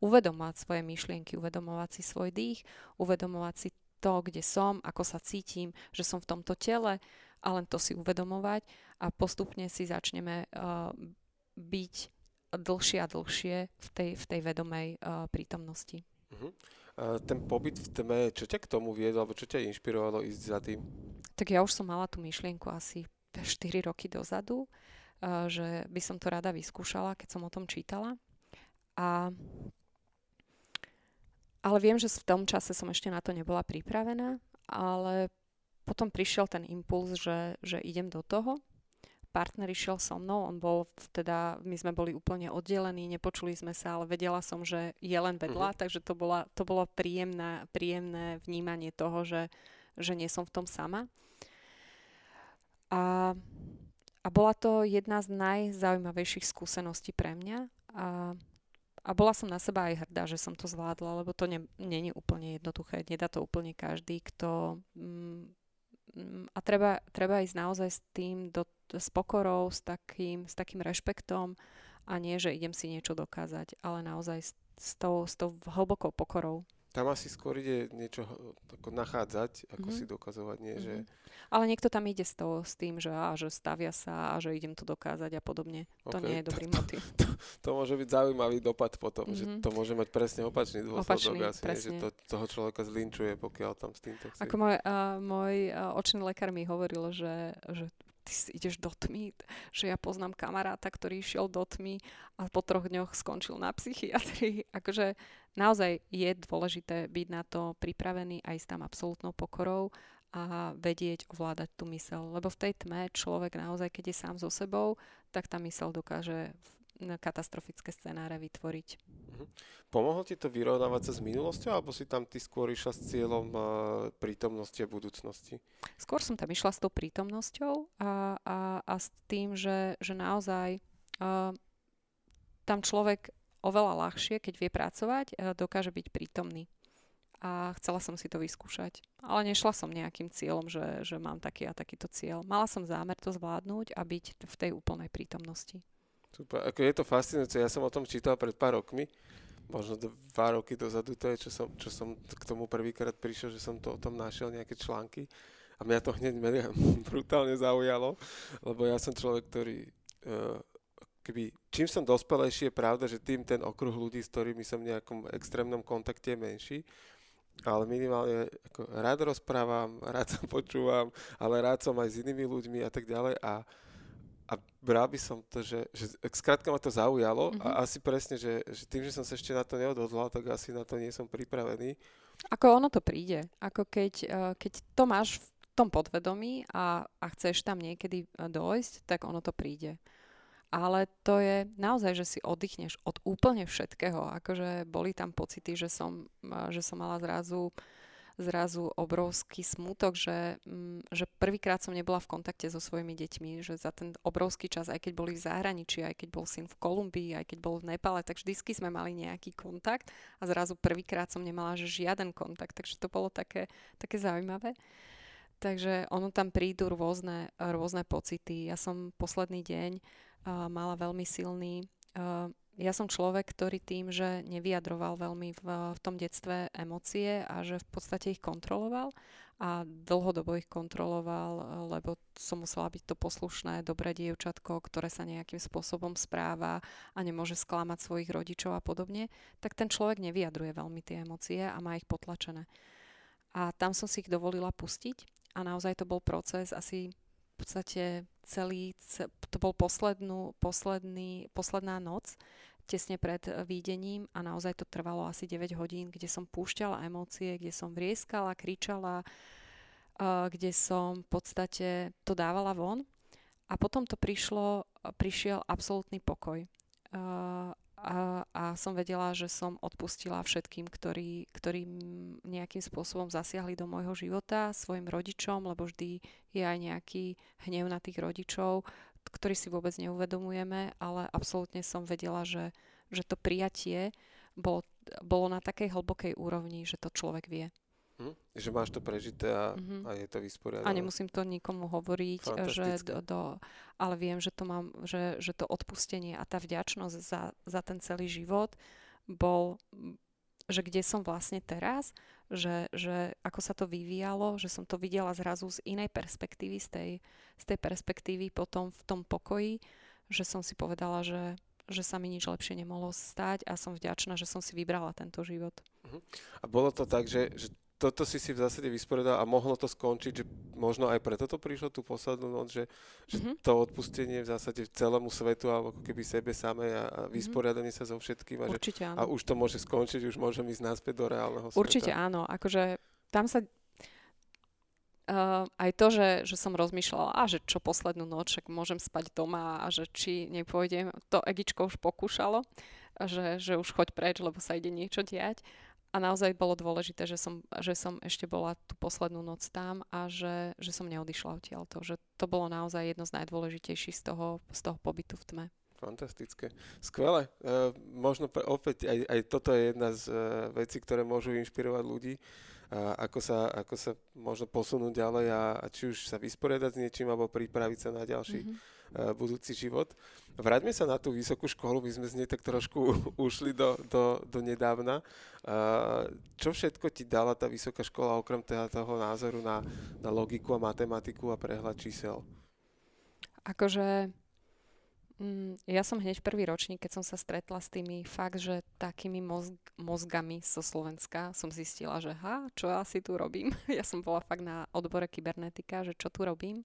uvedomovať svoje myšlienky, uvedomovať si svoj dých, uvedomovať si to, kde som, ako sa cítim, že som v tomto tele a len to si uvedomovať a postupne si začneme uh, byť dlhšie a dlhšie v tej, v tej vedomej uh, prítomnosti. Uh-huh ten pobyt v tme, čo ťa k tomu viedol, alebo čo ťa inšpirovalo ísť za tým? Tak ja už som mala tú myšlienku asi 4 roky dozadu, že by som to rada vyskúšala, keď som o tom čítala. A, ale viem, že v tom čase som ešte na to nebola pripravená, ale potom prišiel ten impuls, že, že idem do toho partner išiel so mnou, on bol teda, my sme boli úplne oddelení, nepočuli sme sa, ale vedela som, že je len vedľa, uh-huh. takže to, bola, to bolo príjemná, príjemné vnímanie toho, že, že nie som v tom sama. A, a bola to jedna z najzaujímavejších skúseností pre mňa a, a bola som na seba aj hrdá, že som to zvládla, lebo to není úplne jednoduché, nedá to úplne každý, kto... Mm, mm a treba, treba ísť naozaj s tým do s pokorou, s takým, s takým rešpektom a nie, že idem si niečo dokázať, ale naozaj s, s, tou, s tou hlbokou pokorou. Tam asi skôr ide niečo ako nachádzať, ako mm-hmm. si dokazovať, nie, mm-hmm. že... Mhm. Ale niekto tam ide s, toho, s tým, že, á, že stavia sa a že idem to dokázať a podobne. Okay. To nie je dobrý motiv. [LAUGHS] To, to, to môže byť zaujímavý dopad potom, mm-hmm. že mhm. to môže mať presne opačný dôsledok opačný, asi, presne. že to, toho človeka zlinčuje, pokiaľ tam s týmto chce. Ako môj, uh, môj uh, očný lekár mi hovoril, že, že ty ideš do tmy, že ja poznám kamaráta, ktorý išiel do tmy a po troch dňoch skončil na psychiatrii. [LAUGHS] Akože naozaj je dôležité byť na to pripravený aj s tam absolútnou pokorou a vedieť ovládať tú mysel. Lebo v tej tme človek naozaj, keď je sám so sebou, tak tá mysel dokáže katastrofické scenáre vytvoriť. Uh-huh. Pomohlo ti to vyrovnávať sa s minulosťou, alebo si tam ty skôr išla s cieľom uh, prítomnosti a budúcnosti? Skôr som tam išla s tou prítomnosťou a, a, a s tým, že, že naozaj uh, tam človek oveľa ľahšie, keď vie pracovať, uh, dokáže byť prítomný. A chcela som si to vyskúšať. Ale nešla som nejakým cieľom, že, že mám taký a takýto cieľ. Mala som zámer to zvládnuť a byť v tej úplnej prítomnosti. Super. Ako je to fascinujúce. Ja som o tom čítal pred pár rokmi, možno dva roky dozadu to je, čo som, čo som k tomu prvýkrát prišiel, že som to o tom našiel nejaké články a mňa to hneď mega [LAUGHS] brutálne zaujalo, lebo ja som človek, ktorý uh, keby, čím som dospelejší, je pravda, že tým ten okruh ľudí, s ktorými som v nejakom extrémnom kontakte je menší, ale minimálne ako rád rozprávam, [LAUGHS] rád sa počúvam, ale rád som aj s inými ľuďmi a tak ďalej a a bral by som to, že, že skrátka ma to zaujalo mm-hmm. a mhm. asi presne, že, že tým, že som sa ešte na to neodhodlal, tak asi na to nie som pripravený. Ako ono to príde. Ako keď, uh, keď to máš v tom podvedomí a, a chceš tam niekedy eh, dojsť, tak ono to príde. Ale to je naozaj, že si oddychneš od úplne všetkého. Akože boli tam pocity, že som, eh, že som mala zrazu uh, zrazu obrovský smutok, že, mm, že prvýkrát som nebola v kontakte so svojimi deťmi, že za ten obrovský čas, aj keď boli v zahraničí, aj keď bol syn v Kolumbii, aj keď bol v Nepale, tak vždycky sme mali nejaký kontakt a zrazu prvýkrát som nemala že žiaden kontakt, takže to bolo také, také zaujímavé. Takže ono tam prídu rôzne, rôzne pocity. Ja som posledný deň uh, mala veľmi silný uh, ja som človek, ktorý tým, že nevyjadroval veľmi v, v tom detstve emócie a že v podstate ich kontroloval a dlhodobo ich kontroloval, lebo som musela byť to poslušné, dobré dievčatko, ktoré sa nejakým spôsobom správa a nemôže sklamať svojich rodičov a podobne, tak ten človek nevyjadruje veľmi tie emócie a má ich potlačené. A tam som si ich dovolila pustiť a naozaj to bol proces asi v podstate celý, to bol poslednú, posledný, posledná noc, tesne pred eh, výdením a naozaj to trvalo asi 9 hodín, kde som púšťala emócie, kde som vrieskala, kričala, uh, kde som v podstate to dávala von. A potom to prišlo, prišiel absolútny pokoj. A, a som vedela, že som odpustila všetkým, ktorí, ktorí nejakým spôsobom zasiahli do môjho života, svojim rodičom, lebo vždy je aj nejaký hnev na tých rodičov, ktorý si vôbec neuvedomujeme, ale absolútne som vedela, že, že to prijatie bolo, bolo na takej hlbokej úrovni, že to človek vie. Hm? Že máš to prežité a, mm-hmm. a je to vysporiadané. A nemusím to nikomu hovoriť, že do, do, ale viem, že to mám, že, že to odpustenie a tá vďačnosť za, za ten celý život bol, že kde som vlastne teraz, že, že ako sa to vyvíjalo, že som to videla zrazu z inej perspektívy, z tej, z tej perspektívy potom v tom pokoji, že som si povedala, že, že sa mi nič lepšie nemohlo stať a som vďačná, že som si vybrala tento život. Uh-huh. A bolo to tak, že, že toto si si v zásade vysporiadal a mohlo to skončiť, že možno aj preto to prišlo tú poslednú noc, že, že mm-hmm. to odpustenie v zásade celému svetu alebo ako keby sebe samej a, a mhm. vysporiadanie mm-hmm. sa so všetkým a, Určite že, áno. a už to môže skončiť, už môžem ísť naspäť do reálneho sveta. Určite áno, akože tam sa Uh, aj to, že, že som rozmýšľala, a že čo poslednú noc, však môžem spať doma a že či nepôjdem, to Egičko už pokúšalo, že, že už choď preč, lebo sa ide niečo diať a naozaj bolo dôležité, že som, že som ešte bola tú poslednú noc tam a že, že som neodišla odtiaľ to. Že to bolo naozaj jedno z najdôležitejších z toho, z toho pobytu v tme. Fantastické. Skvelé. Uh, možno pre, opäť aj, aj toto je jedna z uh, vecí, ktoré môžu inšpirovať ľudí, ako, sa, ako sa možno posunúť ďalej a, a či už sa vysporiadať s niečím alebo pripraviť sa na ďalší mm-hmm budúci život. Vráťme sa na tú vysokú školu, my sme z nej tak trošku [LAUGHS] ušli do, do, do nedávna. Eh, čo všetko ti dala tá vysoká škola, okrem teda toho názoru na, na logiku a matematiku a prehľad čísel? Akože ja som hneď prvý ročník, keď som sa stretla s tými fakt, že takými mozg, mozgami zo Slovenska, som zistila, že ha, čo asi tu robím. [LAUGHS] Ja som bola fakt na odbore kybernetika, že čo tu robím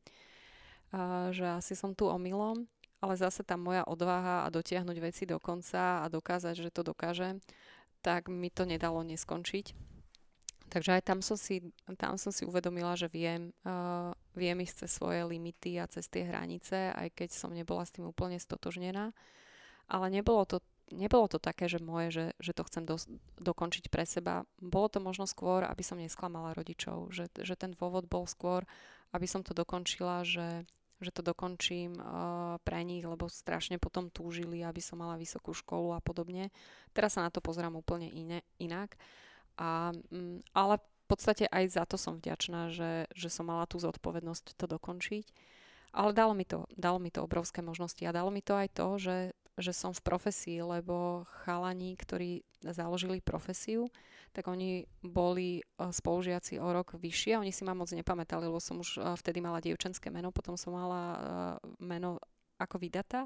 a že asi som tu omylom, ale zase tá moja odvaha a dotiahnuť veci do konca a dokázať, že to dokážem, tak mi to nedalo neskončiť. Takže aj tam som si, tam som si uvedomila, že viem, uh, viem ísť cez svoje limity a cez tie hranice, aj keď som nebola s tým úplne stotožnená. Ale nebolo to, nebolo to také, že moje, že, že to chcem do, dokončiť pre seba. Bolo to možno skôr, aby som nesklamala rodičov. Že, že ten dôvod bol skôr, aby som to dokončila, že, že to dokončím uh, pre nich, lebo strašne potom túžili, aby som mala vysokú školu a podobne. Teraz sa na to pozerám úplne iné, inak. A, um, ale v podstate aj za to som vďačná, že, že som mala tú zodpovednosť to dokončiť. Ale dalo mi to, dalo mi to obrovské možnosti a dalo mi to aj to, že, že som v profesii, lebo chalani, ktorí založili profesiu, tak oni boli eh, spolužiaci o rok vyššie. Oni si ma moc nepamätali, lebo som už eh, vtedy mala dievčenské meno, potom som mala eh, meno ako vydata.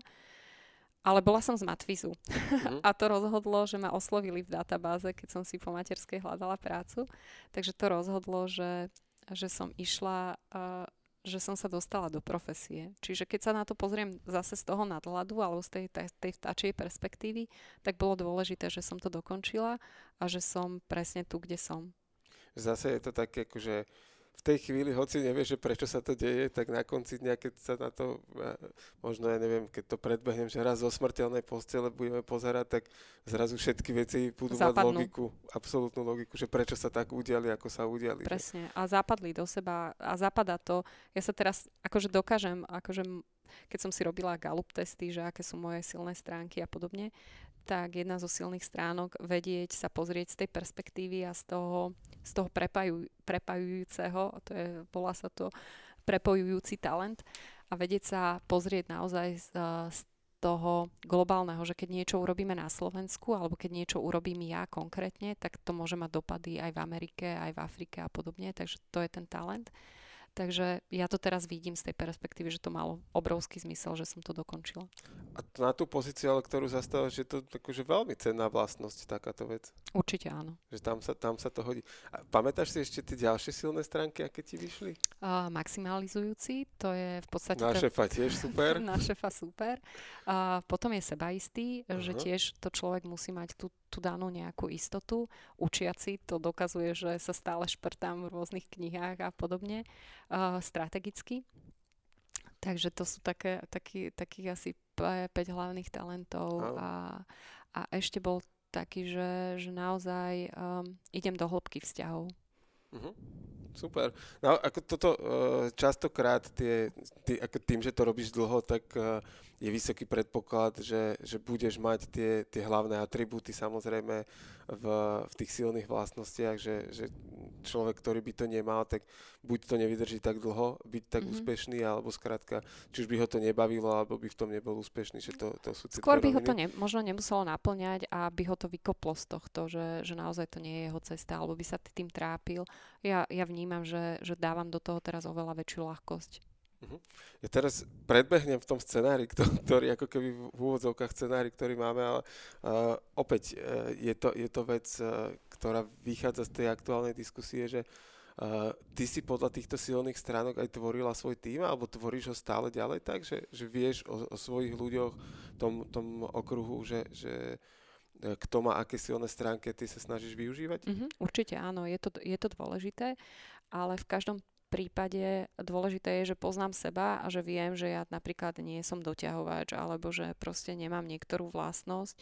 Ale bola som z Matvizu. Mm-hmm. [LAUGHS] a to rozhodlo, že ma oslovili v databáze, keď som si po materskej hľadala prácu. Takže to rozhodlo, že, že som išla že som sa dostala do profesie. Čiže keď sa na to pozriem zase z toho nadhľadu alebo z tej, tej, tej vtáčej perspektívy, tak bolo dôležité, že som to dokončila a že som presne tu, kde som. Zase je to také, akože v tej chvíli, hoci nevieš, že prečo sa to deje, tak na konci dňa, keď sa na to, možno ja neviem, keď to predbehnem, že raz zo smrteľnej postele budeme pozerať, tak zrazu všetky veci budú Zapadnú. mať logiku, absolútnu logiku, že prečo sa tak udiali, ako sa udiali. Presne. A zapadli do seba a zapadá to. Ja sa teraz akože dokážem, akože keď som si robila Gallup testy, že aké sú moje silné stránky a podobne, tak jedna zo silných stránok vedieť sa pozrieť z tej perspektívy a z toho, z toho prepajú, prepajujúceho, to je, volá sa to prepojujúci talent, a vedieť sa pozrieť naozaj z, z toho globálneho, že keď niečo urobíme na Slovensku alebo keď niečo urobím ja konkrétne, tak to môže mať dopady aj v Amerike, aj v Afrike a podobne, takže to je ten talent. Takže ja to teraz vidím z tej perspektívy, že to malo obrovský zmysel, že som to dokončila. A na tú pozíciu, ale ktorú zastávaš, je to akože veľmi cenná vlastnosť, takáto vec. Určite áno. Že tam sa, tam sa to hodí. A pamätáš si ešte tie ďalšie silné stránky, aké ti vyšli? Uh, maximalizujúci, to je v podstate... Na šefa tiež super. [LAUGHS] na šefa super. Uh, potom je sebaistý, uh-huh. že tiež to človek musí mať tú tú danú nejakú istotu. Učiaci to dokazuje, že sa stále šprtám v rôznych knihách a podobne. Uh, strategicky. Takže to sú také, taký, takých asi 5 hlavných talentov a, a ešte bol taký, že, že naozaj um, idem do hĺbky vzťahov. Uh-huh. Super. No ako toto uh, častokrát tie, ty, ako tým, že to robíš dlho, tak uh, je vysoký predpoklad, že, že budeš mať tie, tie hlavné atribúty samozrejme v, v tých silných vlastnostiach, že, že človek, ktorý by to nemal, tak buď to nevydrží tak dlho, byť tak mm-hmm. úspešný, alebo skrátka, či už by ho to nebavilo, alebo by v tom nebol úspešný, že to, to sú Skôr by ho to ne, možno nemuselo naplňať a by ho to vykoplo z tohto, že, že naozaj to nie je jeho cesta, alebo by sa tým trápil. Ja, ja vnímam, že, že dávam do toho teraz oveľa väčšiu ľahkosť. Uh-huh. Ja teraz predbehnem v tom scenári, ktorý ako keby v úvodzovkách scenári, ktorý máme, ale uh, opäť uh, je, to, je to vec, uh, ktorá vychádza z tej aktuálnej diskusie, že uh, ty si podľa týchto silných stránok aj tvorila svoj tým, alebo tvoríš ho stále ďalej tak, že, že vieš o, o svojich ľuďoch, tom, tom okruhu, že, že kto má aké silné stránky, ty sa snažíš využívať? Mm-hmm, určite áno, je to, je to dôležité, ale v každom prípade dôležité je, že poznám seba a že viem, že ja napríklad nie som doťahovač alebo že proste nemám niektorú vlastnosť.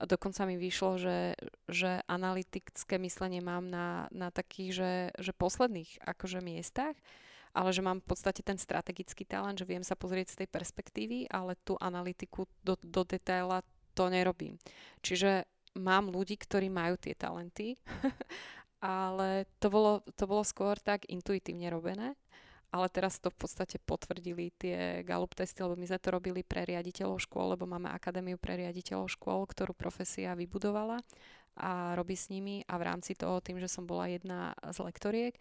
Dokonca mi vyšlo, že, že analytické myslenie mám na, na takých, že, že posledných akože miestach, ale že mám v podstate ten strategický talent, že viem sa pozrieť z tej perspektívy, ale tú analytiku do, do detaila to nerobím. Čiže mám ľudí, ktorí majú tie talenty [LAUGHS] ale to bolo, to bolo skôr tak intuitívne robené. Ale teraz to v podstate potvrdili tie Gallup testy, lebo my sme to robili pre riaditeľov škôl, lebo máme akadémiu pre riaditeľov škôl, ktorú profesia vybudovala a robí s nimi a v rámci toho, tým, že som bola jedna z lektoriek,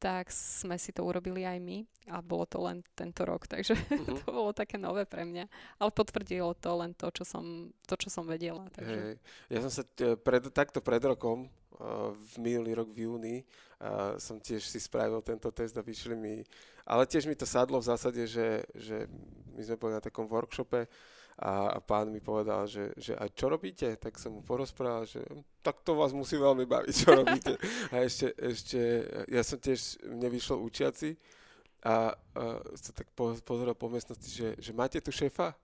tak sme si to urobili aj my a bolo to len tento rok, takže uh-huh. [LAUGHS] to bolo také nové pre mňa. Ale potvrdilo to len to, čo som, to, čo som vedela. Takže... Hey, ja som sa e, pred, takto pred rokom, uh, v minulý rok v júni, uh, som tiež si spravil tento test a vyšli mi, ale tiež mi to sadlo v zásade, že, že my sme boli na takom workshope, a, pán mi povedal, že, že a čo robíte? Tak som mu porozprával, že tak to vás musí veľmi baviť, čo robíte. A ešte, ešte ja som tiež, mne vyšlo učiaci a, a sa tak po, pozeral po miestnosti, že, že máte tu šéfa?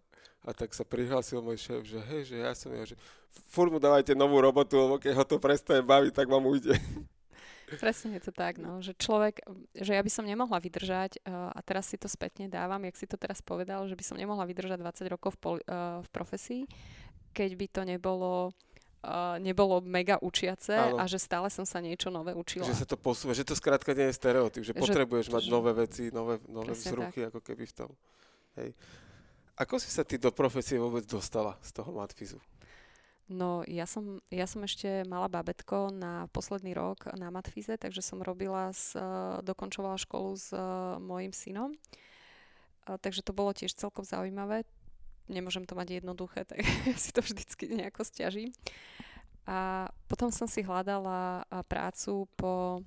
A tak sa prihlásil môj šéf, že hej, že ja som ja, že furt mu dávajte novú robotu, lebo keď ho to prestane baviť, tak vám ujde. Presne je to tak, no, že človek, že ja by som nemohla vydržať, uh, a teraz si to spätne dávam, jak si to teraz povedal, že by som nemohla vydržať 20 rokov v, poli, uh, v profesii, keď by to nebolo Uh, nebolo mega učiace Áno. a že stále som sa niečo nové učila. Že sa to posúva, že to skrátka nie je stereotyp, že, že potrebuješ mať že, nové veci, nové, nové vzruchy, tak. ako keby v tom. Hej. Ako si sa ty do profesie vôbec dostala z toho matfizu? No ja som, ja som ešte mala babetko na posledný rok na matfize, takže som robila, s, uh, dokončovala školu s uh, mojim synom. Uh, takže to bolo tiež celkom zaujímavé. Nemôžem to mať jednoduché, [LAUGHS] tak si to vždycky nejako stiažím. A potom som si hľadala prácu po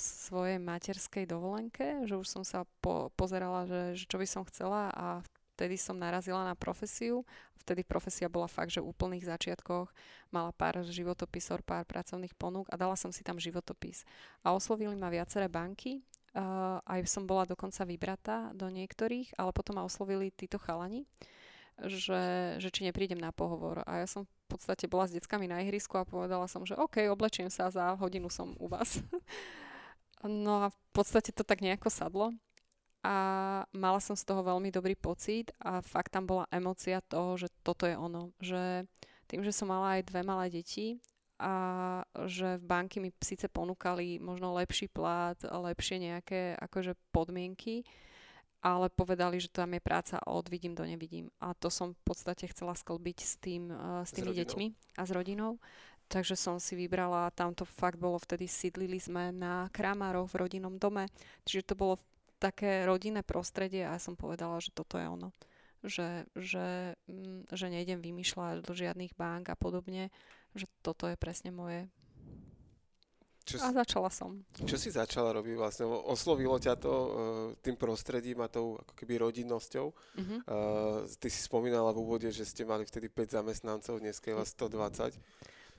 svojej materskej dovolenke, že už som sa po, pozerala, že, že čo by som chcela a vtedy som narazila na profesiu. Vtedy profesia bola fakt, že v úplných začiatkoch mala pár životopisov, pár pracovných ponúk a dala som si tam životopis. A oslovili ma viaceré banky, uh, aj som bola dokonca vybratá do niektorých, ale potom ma oslovili títo chalani, že, že či neprídem na pohovor. A ja som v podstate bola s deckami na ihrisku a povedala som, že OK, oblečiem sa, za hodinu som u vás. [LAUGHS] no a v podstate to tak nejako sadlo a mala som z toho veľmi dobrý pocit a fakt tam bola emocia toho, že toto je ono. Že tým, že som mala aj dve malé deti a že v banky mi síce ponúkali možno lepší plat, lepšie nejaké akože podmienky, ale povedali, že tam je práca od vidím do nevidím. A to som v podstate chcela sklbiť s, tým, uh, s tými s deťmi a s rodinou. Takže som si vybrala, tam to fakt bolo vtedy, sídlili sme na Kramároch v rodinnom dome, čiže to bolo také rodinné prostredie a ja som povedala, že toto je ono. Že, že, mm, že nejdem vymýšľať do žiadnych bank a podobne, že toto je presne moje. Čo a začala som. Čo si začala robiť vlastne? Oslovilo ťa to uh, tým prostredím a tou ako keby rodinnosťou. Uh-huh. Uh, ty si spomínala v úvode, že ste mali vtedy 5 zamestnancov, dnes je vás 120.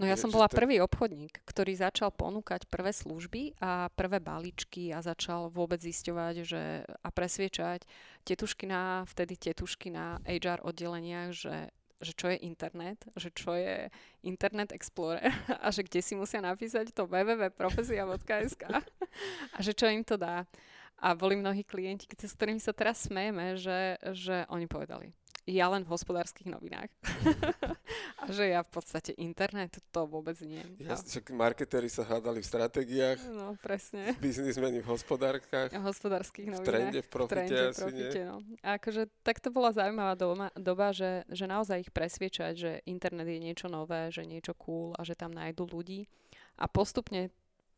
No ja som bola to... prvý obchodník, ktorý začal ponúkať prvé služby a prvé balíčky a začal vôbec zisťovať že, a presviečať tetušky na, vtedy tetušky na HR oddeleniach, že že čo je internet, že čo je Internet Explorer [LAUGHS] a že kde si musia napísať to www.profesia.sk [LAUGHS] a že čo im to dá. A boli mnohí klienti, s ktorými sa teraz smejeme, že, že oni povedali, ja len v hospodárskych novinách. [LAUGHS] a že ja v podstate internet to vôbec nie. Jasne, však marketéri sa hádali v stratégiách. No, presne. Biznismeni v hospodárkach. V hospodárskych novinách. V trende, v profite, v trende, asi profite, nie? No. A akože tak to bola zaujímavá doba, doba že, že naozaj ich presviečať, že internet je niečo nové, že niečo cool a že tam nájdu ľudí. A postupne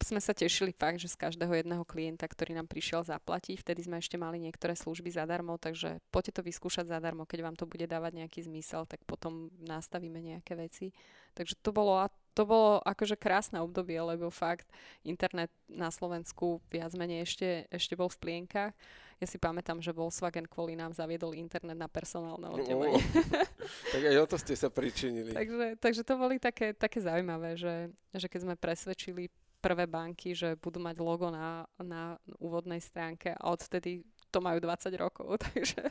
sme sa tešili fakt, že z každého jedného klienta, ktorý nám prišiel zaplatiť, vtedy sme ešte mali niektoré služby zadarmo, takže poďte to vyskúšať zadarmo, keď vám to bude dávať nejaký zmysel, tak potom nastavíme nejaké veci. Takže to bolo, to bolo akože krásne obdobie, lebo fakt internet na Slovensku viac menej ešte, ešte bol v plienkach. Ja si pamätám, že Volkswagen kvôli nám zaviedol internet na personálne oddelenie. [LAUGHS] tak aj o to ste sa pričinili. takže, takže to boli také, také zaujímavé, že, že keď sme presvedčili prvé banky, že budú mať logo na, na úvodnej stránke a odtedy to majú 20 rokov, [LAUGHS] takže,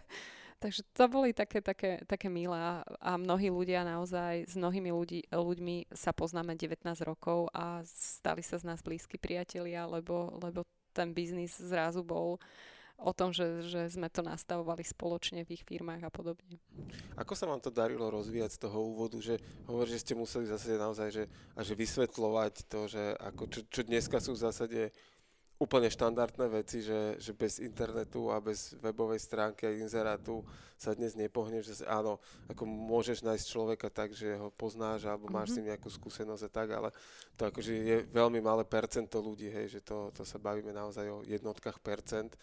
takže to boli také, také, také milé a mnohí ľudia naozaj, s mnohými ľudí, ľuďmi sa poznáme 19 rokov a stali sa z nás blízki priatelia, lebo, lebo ten biznis zrazu bol o tom, že, že sme to nastavovali spoločne v ich firmách a podobne. Ako sa vám to darilo rozvíjať z toho úvodu, že hovorí, že ste museli zase naozaj že, a že vysvetľovať to, že ako, čo, čo dneska sú v zásade úplne štandardné veci, že, že bez internetu a bez webovej stránky a inzerátu sa dnes nepohneš. Že áno, ako môžeš nájsť človeka tak, že ho poznáš alebo máš mm-hmm. s ním nejakú skúsenosť a tak, ale to akože je veľmi malé percento ľudí, hej, že to, to sa bavíme naozaj o jednotkách percent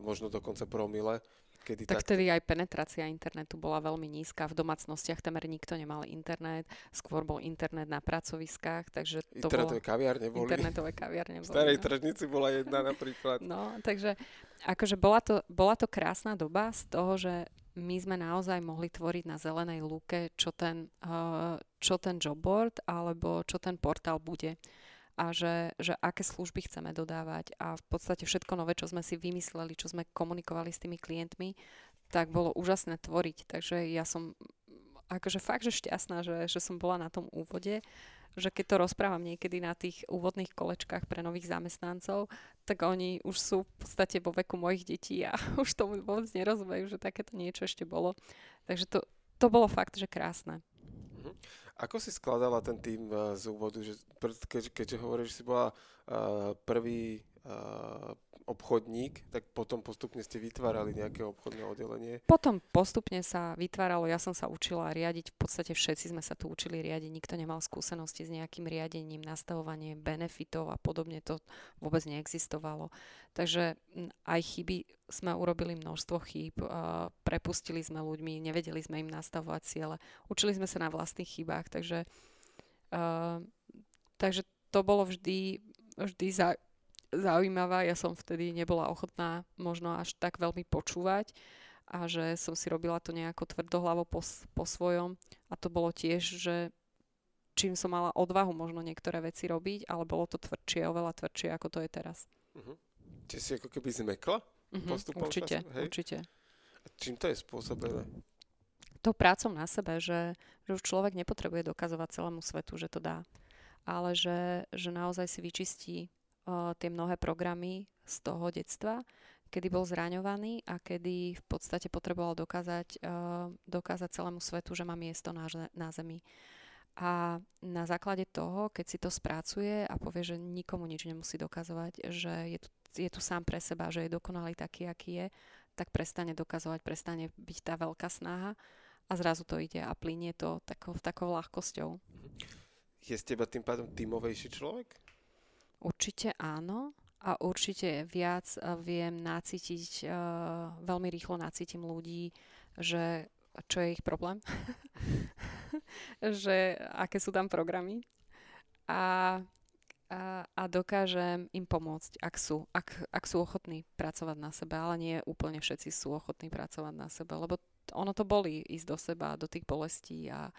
možno dokonca promile. Kedy tak takto... vtedy aj penetrácia internetu bola veľmi nízka. V domácnostiach temer nikto nemal internet. Skôr bol internet na pracoviskách, takže to Internetové bolo... kaviarne boli. Internetové kaviarne boli. V starej no. tržnici bola jedna napríklad. No, takže akože bola to, bola to krásna doba z toho, že my sme naozaj mohli tvoriť na zelenej lúke, čo ten, uh, čo ten jobboard alebo čo ten portál bude a že, že aké služby chceme dodávať a v podstate všetko nové, čo sme si vymysleli, čo sme komunikovali s tými klientmi, tak bolo úžasné tvoriť. Takže ja som akože fakt, že šťastná, že, že som bola na tom úvode, že keď to rozprávam niekedy na tých úvodných kolečkách pre nových zamestnancov, tak oni už sú v podstate vo veku mojich detí a [LAUGHS] už tomu vôbec nerozumejú, že takéto niečo ešte bolo. Takže to, to bolo fakt, že krásne. Mhm. Ako si skladala ten tým uh, z úvodu, že, keď, keďže hovoríš, že si bola uh, prvý obchodník, tak potom postupne ste vytvárali nejaké obchodné oddelenie? Potom postupne sa vytváralo, ja som sa učila riadiť, v podstate všetci sme sa tu učili riadiť, nikto nemal skúsenosti s nejakým riadením, nastavovanie benefitov a podobne, to vôbec neexistovalo. Takže aj chyby sme urobili množstvo chýb, uh, prepustili sme ľuďmi, nevedeli sme im nastavovať ciele, učili sme sa na vlastných chybách, takže, uh, takže to bolo vždy, vždy za, zaujímavá. Ja som vtedy nebola ochotná možno až tak veľmi počúvať a že som si robila to nejako tvrdohlavo po, po svojom a to bolo tiež, že čím som mala odvahu možno niektoré veci robiť, ale bolo to tvrdšie, oveľa tvrdšie, ako to je teraz. Uh-huh. Čiže si ako keby zmekla uh-huh, postupom Určite, času? Hej? určite. A čím to je spôsobené? To prácom na sebe, že, že už človek nepotrebuje dokazovať celému svetu, že to dá, ale že, že naozaj si vyčistí tie mnohé programy z toho detstva, kedy bol zraňovaný a kedy v podstate potreboval dokázať, dokázať celému svetu, že má miesto na, na Zemi. a na základe toho, keď si to spracuje a povie, že nikomu nič nemusí dokazovať, že je tu, je tu sám pre seba, že je dokonalý taký, aký je, tak prestane dokazovať, prestane byť tá veľká snaha a zrazu to ide a plinie to takou, takou ľahkosťou. Je z teba tým pádom tímovejší človek? Určite áno a určite viac eh, viem nacítiť, uh, veľmi rýchlo nacítim ľudí, že čo je ich problém, [LAUGHS] že aké sú tam programy a, a, a dokážem im pomôcť, ak sú, ak, ak sú ochotní pracovať na sebe, ale nie úplne všetci sú ochotní pracovať na sebe, lebo ono to boli ísť do seba, do tých bolestí a,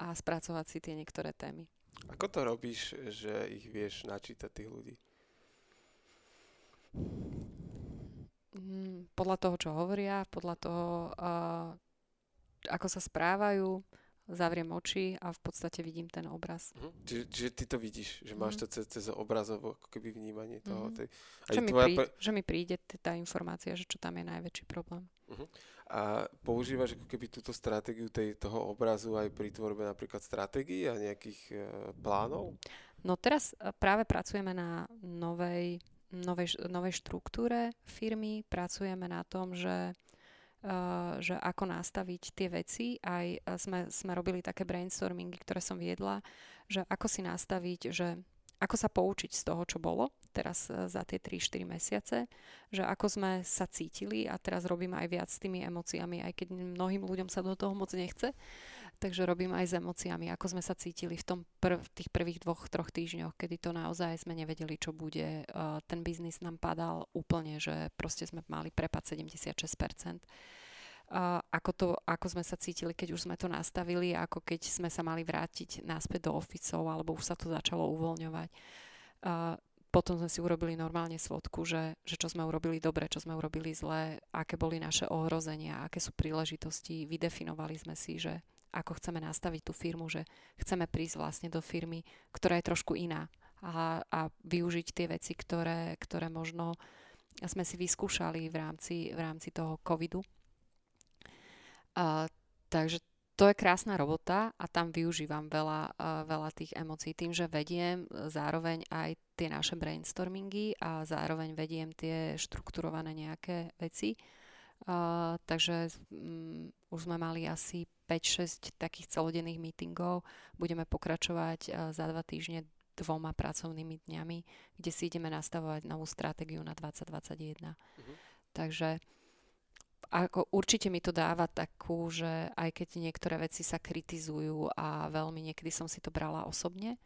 a spracovať si tie niektoré témy. Ako to robíš, že ich vieš načítať tých ľudí? Mm, podľa toho, čo hovoria, podľa toho, uh, ako sa správajú, zavriem oči a v podstate vidím ten obraz. Uh-huh. Čiže, čiže ty to vidíš, že máš uh-huh. to cez, cez obrazov ako keby vnímanie toho. Uh-huh. Tej, že, mi príde, pre... že mi príde tá informácia, že čo tam je najväčší problém. Uh-huh. A používaš ako keby túto stratégiu tej, toho obrazu aj pri tvorbe napríklad stratégií a nejakých uh, plánov? No teraz e, práve pracujeme na novej, novej, novej štruktúre firmy. Pracujeme na tom, že že ako nastaviť tie veci. Aj eh, sme, sme robili také brainstormingy, ktoré som viedla, že ako si nastaviť, že ako sa poučiť z toho, čo bolo teraz eh, za tie 3-4 mesiace, že ako sme sa cítili a teraz robím aj viac s tými emóciami, aj keď mnohým ľuďom sa do toho moc nechce, takže robím aj s emóciami, ako sme sa cítili v tom prv, tých prvých dvoch, troch týždňoch, kedy to naozaj sme nevedeli, čo bude. Uh, ten biznis nám padal úplne, že proste sme mali prepad 76%. Ako, to, ako sme sa cítili, keď už sme to nastavili, ako keď sme sa mali vrátiť naspäť do oficov, alebo už sa to začalo uvoľňovať. Potom sme si urobili normálne svodku, že, že čo sme urobili dobre, čo sme urobili zle, aké boli naše ohrozenia, aké sú príležitosti. Vydefinovali sme si, že ako chceme nastaviť tú firmu, že chceme prísť vlastne do firmy, ktorá je trošku iná a, a využiť tie veci, ktoré, ktoré možno sme si vyskúšali v rámci, v rámci toho covidu Uh, takže to je krásna robota a tam využívam veľa, uh, veľa tých emócií tým, že vediem zároveň aj tie naše brainstormingy a zároveň vediem tie štrukturované nejaké veci. Uh, takže um, už sme mali asi 5-6 takých celodenných meetingov. Budeme pokračovať uh, za dva týždne dvoma pracovnými dňami, kde si ideme nastavovať novú stratégiu na 2021. Uh-huh. Takže ako určite mi to dáva takú, že aj keď niektoré veci sa kritizujú a veľmi niekedy som si to brala osobne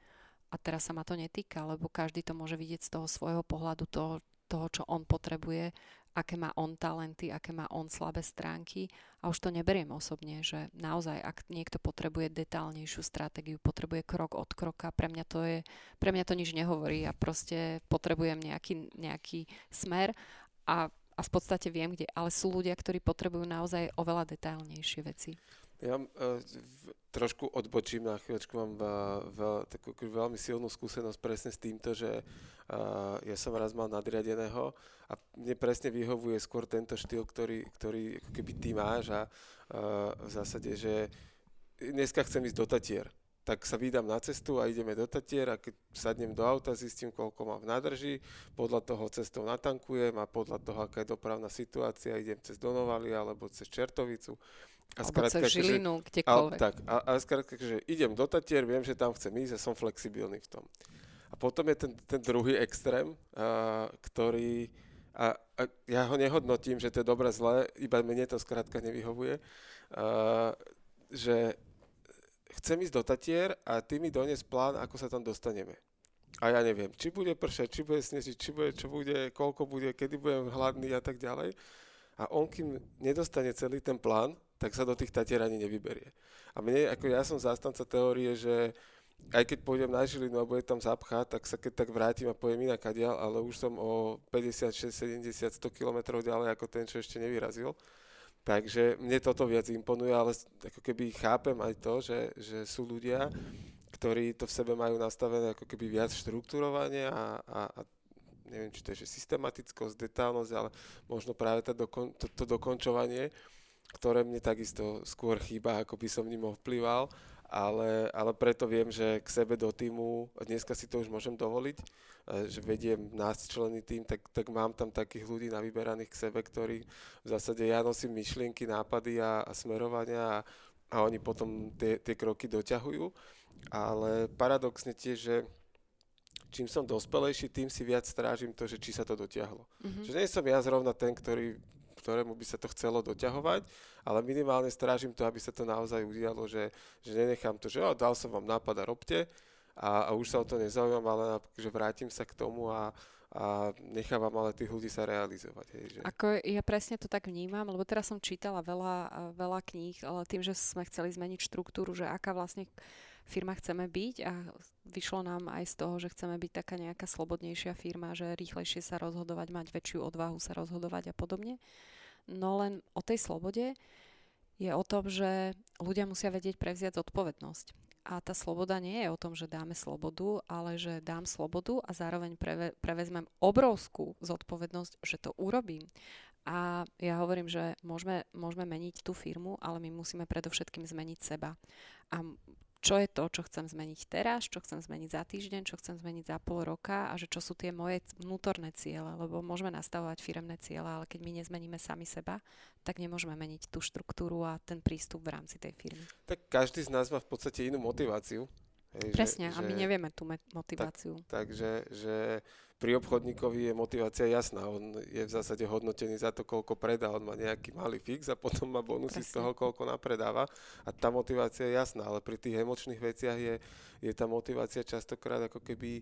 a teraz sa ma to netýka, lebo každý to môže vidieť z toho svojho pohľadu, toho, toho čo on potrebuje, aké má on talenty, aké má on slabé stránky. A už to neberiem osobne, že naozaj, ak niekto potrebuje detálnejšiu stratégiu, potrebuje krok od kroka, pre mňa to je, pre mňa to nič nehovorí a proste potrebujem nejaký, nejaký smer. A a v podstate viem, kde, ale sú ľudia, ktorí potrebujú naozaj oveľa detailnejšie veci. Ja uh, trošku odbočím na chvíľočku, mám uh, veľ, takú veľmi silnú skúsenosť presne s týmto, že uh, ja som raz mal nadriadeného a mne presne vyhovuje skôr tento štýl, ktorý, ktorý keby ty máš a uh, v zásade, že dneska chcem ísť do Tatier tak sa vydám na cestu a ideme do Tatier a keď sadnem do auta, zistím, koľko mám v nádrži, podľa toho cestou natankujem a podľa toho, aká je dopravná situácia, idem cez Donovali alebo cez Čertovicu. A alebo cez Žilinu, že, kdekoľvek. A, tak, a, a skrátka, že idem do Tatier, viem, že tam chcem ísť a som flexibilný v tom. A potom je ten, ten druhý extrém, a, ktorý, a, a ja ho nehodnotím, že to je dobre, zlé, iba mne to skrátka nevyhovuje, a, že chcem ísť do Tatier a ty mi donies plán, ako sa tam dostaneme. A ja neviem, či bude pršať, či bude snežiť, či bude, čo bude, koľko bude, kedy budem hladný a tak ďalej. A on, kým nedostane celý ten plán, tak sa do tých Tatier ani nevyberie. A mne, ako ja som zástanca teórie, že aj keď pôjdem na Žilinu a bude tam zapcha, tak sa keď tak vrátim a pojem inak ale už som o 50, 60, 70, 100 km ďalej ako ten, čo ešte nevyrazil. Takže mne toto viac imponuje, ale ako keby chápem aj to, že, že sú ľudia, ktorí to v sebe majú nastavené ako keby viac štruktúrovanie a, a, a neviem, či to je že systematickosť, detálnosť, ale možno práve to, dokon, to, to dokončovanie, ktoré mne takisto skôr chýba, ako by som ním ovplyval. ale, ale preto viem, že k sebe do týmu, dneska si to už môžem dovoliť, že vediem členy tým, tak, tak mám tam takých ľudí navyberaných k sebe, ktorí v zásade ja nosím myšlienky, nápady a, a smerovania a, a oni potom tie, tie kroky doťahujú. Ale paradoxne tiež, že čím som dospelejší, tým si viac strážim to, že či sa to dotiahlo. Mm-hmm. Že nie som ja zrovna ten, ktorý ktorému by sa to chcelo doťahovať, ale minimálne strážim to, aby sa to naozaj udialo, že, že nenechám to, že oh, dal som vám nápad a robte a, a už sa o to nezaujímam, ale že vrátim sa k tomu a, a nechávam ale tých ľudí sa realizovať. Hej, že... Ako ja presne to tak vnímam, lebo teraz som čítala veľa, veľa kníh, ale tým, že sme chceli zmeniť štruktúru, že aká vlastne firma chceme byť a vyšlo nám aj z toho, že chceme byť taká nejaká slobodnejšia firma, že rýchlejšie sa rozhodovať, mať väčšiu odvahu sa rozhodovať a podobne. No len o tej slobode je o tom, že ľudia musia vedieť prevziať zodpovednosť. A tá sloboda nie je o tom, že dáme slobodu, ale že dám slobodu a zároveň preve, prevezmem obrovskú zodpovednosť, že to urobím. A ja hovorím, že môžeme, môžeme meniť tú firmu, ale my musíme predovšetkým zmeniť seba. A čo je to, čo chcem zmeniť teraz, čo chcem zmeniť za týždeň, čo chcem zmeniť za pol roka a že čo sú tie moje vnútorné ciele, lebo môžeme nastavovať firemné ciele, ale keď my nezmeníme sami seba, tak nemôžeme meniť tú štruktúru a ten prístup v rámci tej firmy. Tak každý z nás má v podstate inú motiváciu. Hej, Presne, že, a my že, nevieme tú motiváciu. Tak, takže že pri obchodníkovi je motivácia jasná. On je v zásade hodnotený za to, koľko predá. On má nejaký malý fix a potom má bonusy Presne. z toho, koľko napredáva. A tá motivácia je jasná, ale pri tých emočných veciach je, je tá motivácia častokrát ako keby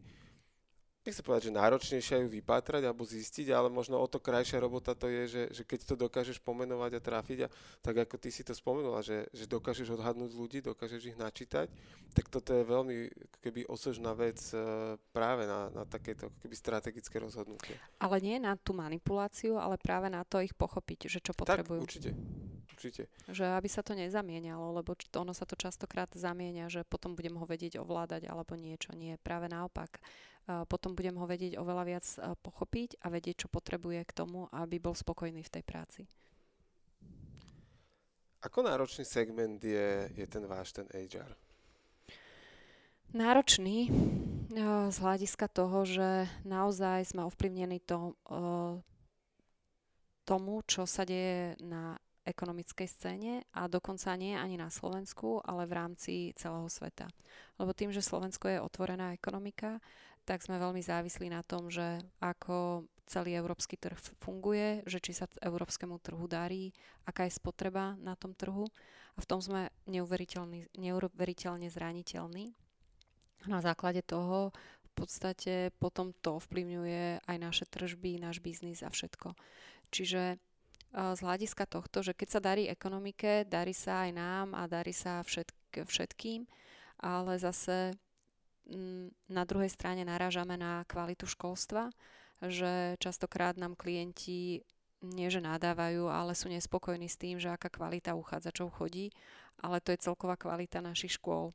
nechcem povedať, že náročnejšie ju vypátrať alebo zistiť, ale možno o to krajšia robota to je, že, že keď to dokážeš pomenovať a trafiť a tak ako ty si to spomenula, že, že dokážeš odhadnúť ľudí, dokážeš ich načítať, tak toto je veľmi keby osožná vec e, práve na, na takéto keby strategické rozhodnutie. Ale nie na tú manipuláciu, ale práve na to ich pochopiť, že čo potrebujú. Tak, určite. Určite. Že aby sa to nezamienialo, lebo ono sa to častokrát zamienia, že potom budem ho vedieť ovládať alebo niečo. Nie, práve naopak potom budem ho vedieť oveľa viac pochopiť a vedieť, čo potrebuje k tomu, aby bol spokojný v tej práci. Ako náročný segment je, je ten váš, ten HR? Náročný z hľadiska toho, že naozaj sme ovplyvnení to, tomu, čo sa deje na ekonomickej scéne a dokonca nie ani na Slovensku, ale v rámci celého sveta. Lebo tým, že Slovensko je otvorená ekonomika, tak sme veľmi závislí na tom, že ako celý európsky trh funguje, že či sa európskemu trhu darí, aká je spotreba na tom trhu a v tom sme neuveriteľne zraniteľní. Na základe toho v podstate potom to ovplyvňuje aj naše tržby, náš biznis a všetko. Čiže z hľadiska tohto, že keď sa darí ekonomike, darí sa aj nám a darí sa všetk- všetkým, ale zase na druhej strane narážame na kvalitu školstva, že častokrát nám klienti nie že nadávajú, ale sú nespokojní s tým, že aká kvalita uchádzačov chodí, ale to je celková kvalita našich škôl.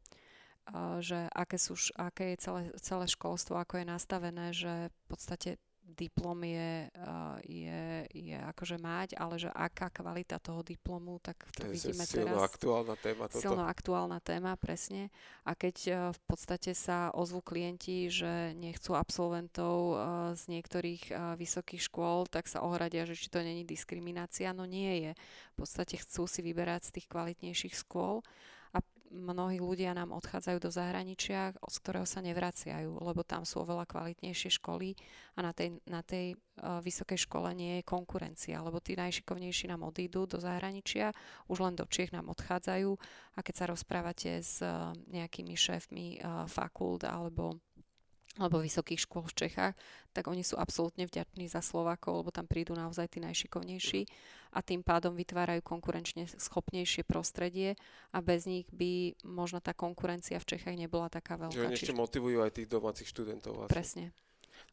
Že aké, sú, aké je celé, celé školstvo, ako je nastavené, že v podstate diplom je, je, je akože mať, ale že aká kvalita toho diplomu, tak to, to vidíme je silno teraz. aktuálna téma toto. Silno aktuálna téma, presne. A keď e, v podstate sa ozvú klienti, že nechcú absolventov e, z niektorých vysokých škôl, tak sa ohradia, že či to není diskriminácia. No nie je. V podstate chcú si vyberať z tých kvalitnejších škôl mnohí ľudia nám odchádzajú do zahraničia, z ktorého sa nevraciajú, lebo tam sú oveľa kvalitnejšie školy a na tej, na tej uh, vysokej škole nie je konkurencia, lebo tí najšikovnejší nám odídu do zahraničia, už len do Čiech nám odchádzajú a keď sa rozprávate s uh, nejakými šéfmi uh, fakult alebo alebo vysokých škôl v Čechách, tak oni sú absolútne vďační za Slovákov, lebo tam prídu naozaj tí najšikovnejší a tým pádom vytvárajú konkurenčne schopnejšie prostredie a bez nich by možno tá konkurencia v Čechách nebola taká veľká. Že oni ešte motivujú aj tých domácich študentov. Vlastne. Presne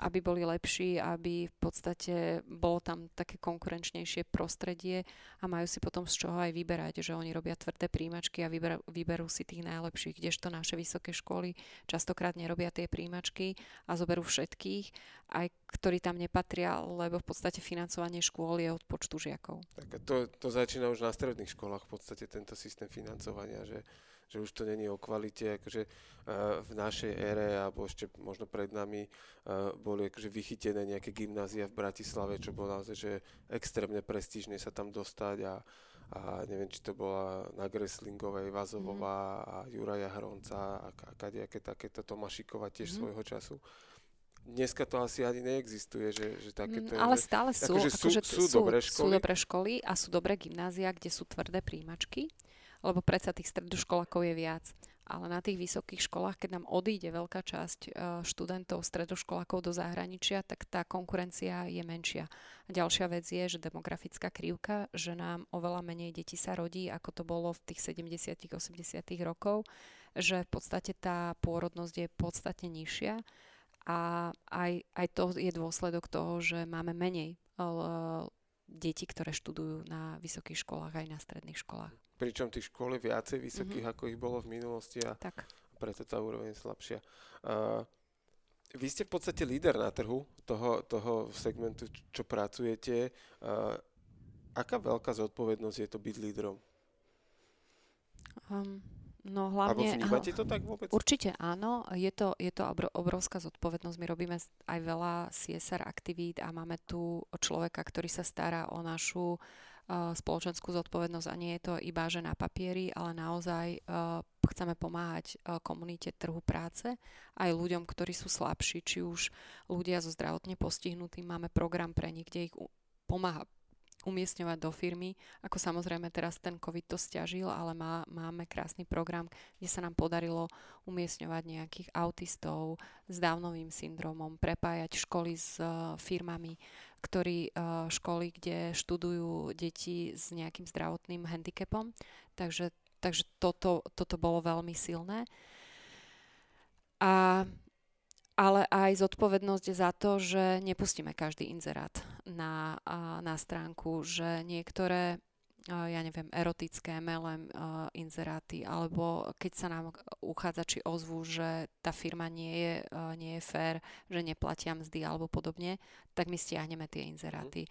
aby boli lepší, aby v podstate bolo tam také konkurenčnejšie prostredie a majú si potom z čoho aj vyberať, že oni robia tvrdé príjimačky a vyberú, vyberú si tých najlepších, kdežto naše vysoké školy častokrát nerobia tie príjimačky a zoberú všetkých, aj ktorí tam nepatria, lebo v podstate financovanie škôl je od počtu žiakov. Tak to, to začína už na stredných školách v podstate tento systém financovania, že že už to není o kvalite, akože uh, v našej ére, alebo ešte možno pred nami uh, boli akože vychytené nejaké gymnázia v Bratislave, čo bolo naozaj, že extrémne prestížne sa tam dostať a, a neviem, či to bola na Greslingovej, Vazovová mm. a Juraja Hronca a, a kadejaké takéto Tomášikova tiež mm. svojho času. Dneska to asi ani neexistuje, že, že takéto... Mm, ale že, stále sú, akože sú, akože sú, sú, dobré školy. sú dobré školy a sú dobré gymnázia, kde sú tvrdé príjimačky lebo predsa tých stredoškolákov je viac. Ale na tých vysokých školách, keď nám odíde veľká časť e, študentov stredoškolákov do zahraničia, tak tá konkurencia je menšia. A ďalšia vec je, že demografická krivka, že nám oveľa menej detí sa rodí, ako to bolo v tých 70 80 rokov, že v podstate tá pôrodnosť je podstatne nižšia a aj, aj to je dôsledok toho, že máme menej detí, ktoré študujú na vysokých školách aj na stredných školách. Pričom tých škôl je viacej vysokých, mm-hmm. ako ich bolo v minulosti a tak. preto tá úroveň je slabšia. Uh, vy ste v podstate líder na trhu toho, toho segmentu, čo pracujete. Uh, aká veľká zodpovednosť je to byť lídrom? Um, No hlavne... Alebo vnímate to tak vôbec? Určite áno. Je to, je to obrovská zodpovednosť. My robíme aj veľa CSR aktivít a máme tu človeka, ktorý sa stará o našu uh, spoločenskú zodpovednosť a nie je to iba, že na papieri, ale naozaj uh, chceme pomáhať uh, komunite trhu práce aj ľuďom, ktorí sú slabší, či už ľudia so zdravotne postihnutým. Máme program pre nich, kde ich pomáha umiestňovať do firmy. Ako samozrejme teraz ten COVID to stiažil, ale má, máme krásny program, kde sa nám podarilo umiestňovať nejakých autistov s dávnovým syndromom, prepájať školy s uh, firmami, ktorí uh, školy, kde študujú deti s nejakým zdravotným handicapom. Takže, takže toto, toto bolo veľmi silné. A ale aj zodpovednosť za to, že nepustíme každý inzerát na, na stránku, že niektoré ja neviem, erotické MLM inzeráty, alebo keď sa nám uchádzači ozvú, že tá firma nie je, nie je fér, že neplatia mzdy alebo podobne, tak my stiahneme tie inzeráty.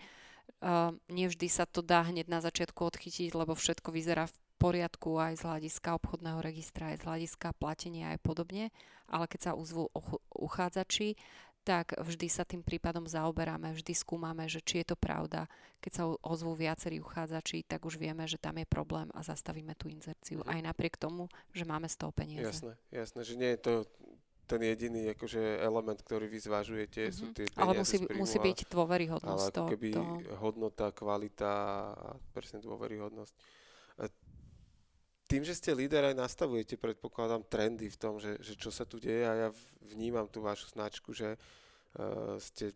Uh, nevždy sa to dá hneď na začiatku odchytiť, lebo všetko vyzerá v poriadku aj z hľadiska obchodného registra, aj z hľadiska platenia aj podobne, ale keď sa uzvú uchádzači, tak vždy sa tým prípadom zaoberáme, vždy skúmame, že či je to pravda. Keď sa ozvú viacerí uchádzači, tak už vieme, že tam je problém a zastavíme tú inzerciu. Mhm. Aj napriek tomu, že máme z toho peniaze. Jasné, jasné, že nie je to ten jediný akože element, ktorý vy zvažujete, mm-hmm. sú mhm. tie peniaze Ale musí, musí byť dôveryhodnosť. Ale ako keby to... hodnota, kvalita a presne dôveryhodnosť tým, že ste líder, aj nastavujete, predpokladám, trendy v tom, že, že čo sa tu deje a ja vnímam tú vašu značku, že uh, ste,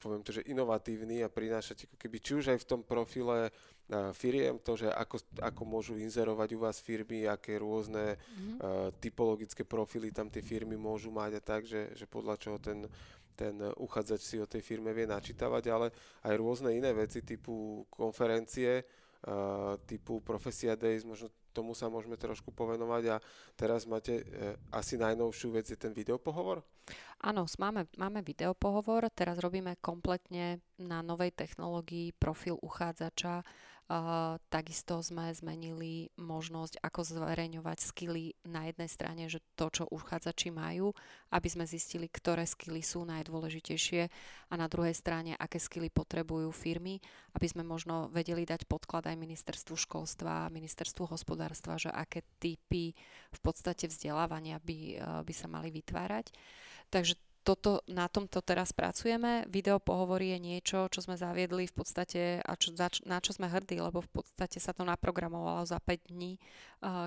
poviem to, že inovatívni a prinášate ako keby, či už aj v tom profile uh, firiem, to, že ako, ako môžu inzerovať u vás firmy, aké rôzne mm-hmm. uh, typologické profily tam tie firmy môžu mať a tak, že, že podľa čoho ten ten uchádzač si o tej firme vie načítavať, ale aj rôzne iné veci typu konferencie, uh, typu Profesia Days, možno tomu sa môžeme trošku povenovať a teraz máte e, asi najnovšiu vec je ten videopohovor? Áno, máme, máme videopohovor, teraz robíme kompletne na novej technológii profil uchádzača Takisto sme zmenili možnosť, ako zverejňovať skily na jednej strane, že to, čo uchádzači majú, aby sme zistili, ktoré skily sú najdôležitejšie a na druhej strane, aké skily potrebujú firmy, aby sme možno vedeli dať podklad aj ministerstvu školstva, ministerstvu hospodárstva, že aké typy v podstate vzdelávania by, uh, by sa mali vytvárať. Takže toto, na tomto teraz pracujeme. Video pohovory je niečo, čo sme zaviedli v podstate a čo, na čo sme hrdí, lebo v podstate sa to naprogramovalo za 5 dní,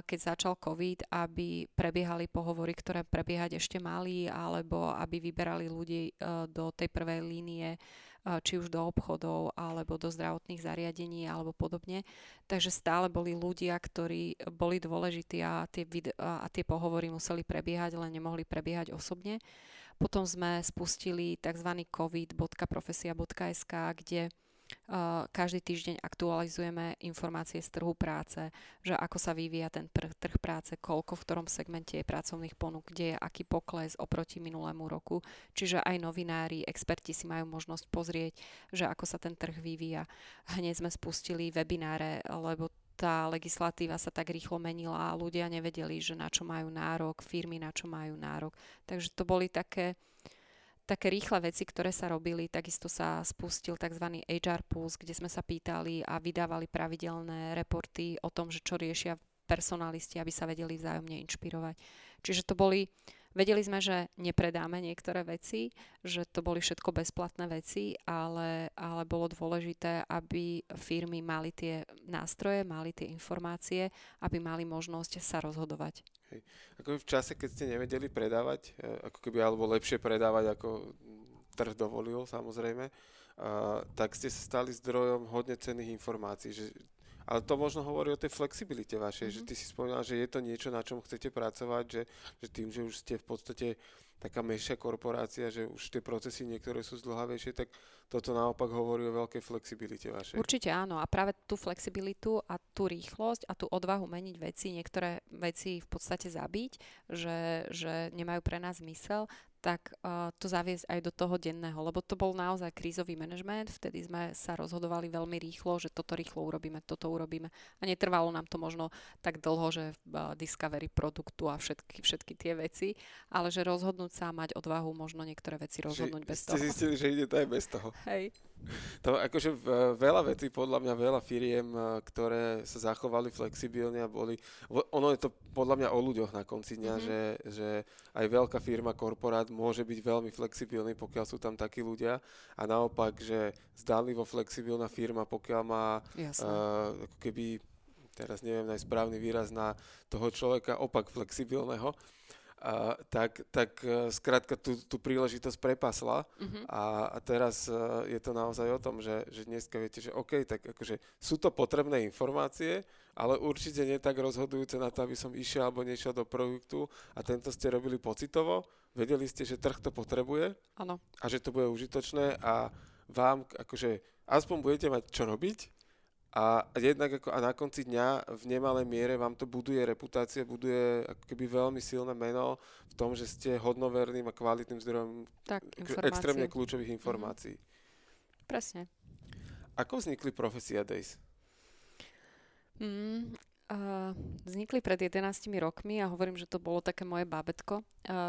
keď začal COVID, aby prebiehali pohovory, ktoré prebiehať ešte mali, alebo aby vyberali ľudí do tej prvej línie či už do obchodov alebo do zdravotných zariadení alebo podobne. Takže stále boli ľudia, ktorí boli dôležití a tie, video, a tie pohovory museli prebiehať, len nemohli prebiehať osobne. Potom sme spustili tzv. covid.profesia.sk, kde Uh, každý týždeň aktualizujeme informácie z trhu práce, že ako sa vyvíja ten trh práce, koľko v ktorom segmente je pracovných ponúk, kde je aký pokles oproti minulému roku. Čiže aj novinári, experti si majú možnosť pozrieť, že ako sa ten trh vyvíja. Hneď sme spustili webináre, lebo tá legislatíva sa tak rýchlo menila a ľudia nevedeli, že na čo majú nárok, firmy na čo majú nárok. Takže to boli také, také rýchle veci, ktoré sa robili. Takisto sa spustil tzv. HR Pulse, kde sme sa pýtali a vydávali pravidelné reporty o tom, že čo riešia personalisti, aby sa vedeli vzájomne inšpirovať. Čiže to boli Vedeli sme, že nepredáme niektoré veci, že to boli všetko bezplatné veci, ale, ale bolo dôležité, aby firmy mali tie nástroje, mali tie informácie, aby mali možnosť sa rozhodovať. Hej. Ako v čase, keď ste nevedeli predávať, e, ako keby, alebo lepšie predávať, ako trh dovolil samozrejme, uh, tak ste sa stali zdrojom hodne cenných informácií, že ale to možno hovorí o tej flexibilite vašej, mm-hmm. že ty si spomínala, že je to niečo, na čom chcete pracovať, že, že tým, že už ste v podstate taká menšia korporácia, že už tie procesy niektoré sú zdlhavejšie, tak toto naopak hovorí o veľkej flexibilite vašej. Určite áno a práve tú flexibilitu a tú rýchlosť a tú odvahu meniť veci, niektoré veci v podstate zabiť, že, že nemajú pre nás zmysel, tak uh, to zaviesť aj do toho denného, lebo to bol naozaj krízový manažment, vtedy sme sa rozhodovali veľmi rýchlo, že toto rýchlo urobíme, toto urobíme a netrvalo nám to možno tak dlho, že uh, discovery produktu a všetky, všetky tie veci, ale že rozhodnúť sa a mať odvahu možno niektoré veci rozhodnúť že bez ste toho. Ste zistili, že ide to aj bez toho. [LAUGHS] Hej. To akože veľa vecí, podľa mňa veľa firiem, eh, ktoré sa zachovali flexibilne a boli, ono je to podľa mňa o ľuďoch na konci dňa, mm-hmm. že, že aj veľká firma, korporát môže byť veľmi flexibilný, pokiaľ sú tam takí ľudia a naopak, že zdánlivo flexibilná firma, pokiaľ má uh, ako keby teraz neviem najsprávny výraz na toho človeka, opak flexibilného, a, tak, tak e, skrátka tú, tú príležitosť prepasla. Uh-huh. a, a teraz uh, je to naozaj o tom, že, že dneska viete, že OK, tak akože sú to potrebné informácie, ale určite nie tak rozhodujúce na to, aby som išiel alebo nešiel do produktu. A tento ste robili pocitovo, vedeli ste, že trh to potrebuje. Ano. a že to bude užitočné. A vám akože aspoň budete mať čo robiť a jednak ako, a na konci dňa v nemalej miere vám to buduje reputácie, buduje ako keby veľmi silné meno v tom, že ste hodnoverným a kvalitným zdrojom tak, extrémne kľúčových mhm. informácií. Mm-hmm. Presne. Ako vznikli Profesia Days? Mm, vznikli pred 11 rokmi a hovorím, že to bolo také moje bábetko,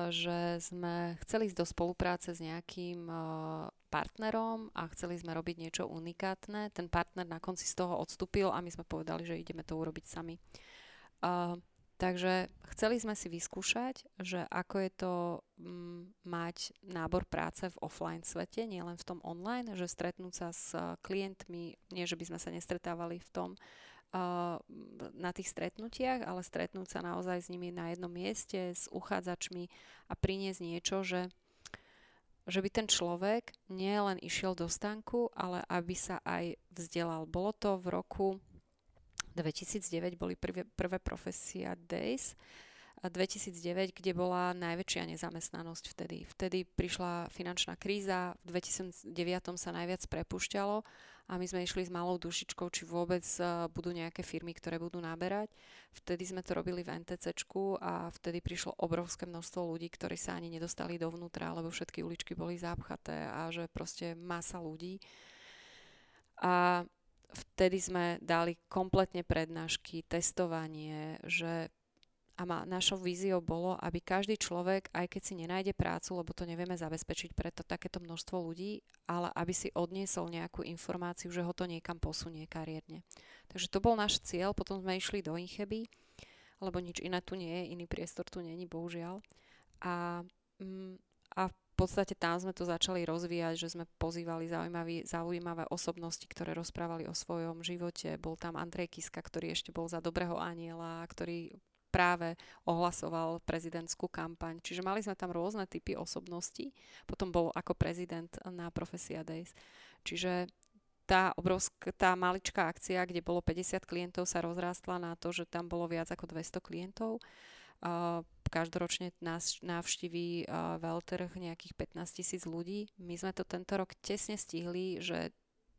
že sme chceli ísť do spolupráce s nejakým partnerom a chceli sme robiť niečo unikátne. Ten partner na konci z toho odstúpil a my sme povedali, že ideme to urobiť sami. Takže chceli sme si vyskúšať, že ako je to mm, mať nábor práce v offline svete, nielen v tom online, že stretnúť sa s klientmi, nie že by sme sa nestretávali v tom, na tých stretnutiach, ale stretnúť sa naozaj s nimi na jednom mieste, s uchádzačmi a priniesť niečo, že že by ten človek nie len išiel do stanku, ale aby sa aj vzdelal. Bolo to v roku 2009, boli prvé, prvé profesia Days, 2009, kde bola najväčšia nezamestnanosť vtedy. Vtedy prišla finančná kríza, v 2009 sa najviac prepušťalo a my sme išli s malou dušičkou, či vôbec uh, budú nejaké firmy, ktoré budú naberať. Vtedy sme to robili v NTCčku a vtedy prišlo obrovské množstvo ľudí, ktorí sa ani nedostali dovnútra, lebo všetky uličky boli zápchaté a že proste masa ľudí. A vtedy sme dali kompletne prednášky, testovanie, že a ma, našou víziou bolo, aby každý človek, aj keď si nenájde prácu, lebo to nevieme zabezpečiť pre to, takéto množstvo ľudí, ale aby si odniesol nejakú informáciu, že ho to niekam posunie kariérne. Takže to bol náš cieľ, potom sme išli do Incheby, lebo nič iné tu nie je, iný priestor tu není, bohužiaľ. A, mm, a v podstate tam sme to začali rozvíjať, že sme pozývali zaujímavé osobnosti, ktoré rozprávali o svojom živote. Bol tam Andrej Kiska, ktorý ešte bol za dobrého aniela, ktorý práve ohlasoval prezidentskú kampaň. Čiže mali sme tam rôzne typy osobností. Potom bol ako prezident na Profesia Days. Čiže tá obrovská, tá maličká akcia, kde bolo 50 klientov, sa rozrástla na to, že tam bolo viac ako 200 klientov. Uh, každoročne nás navštíví uh, veľtrh nejakých 15 tisíc ľudí. My sme to tento rok tesne stihli, že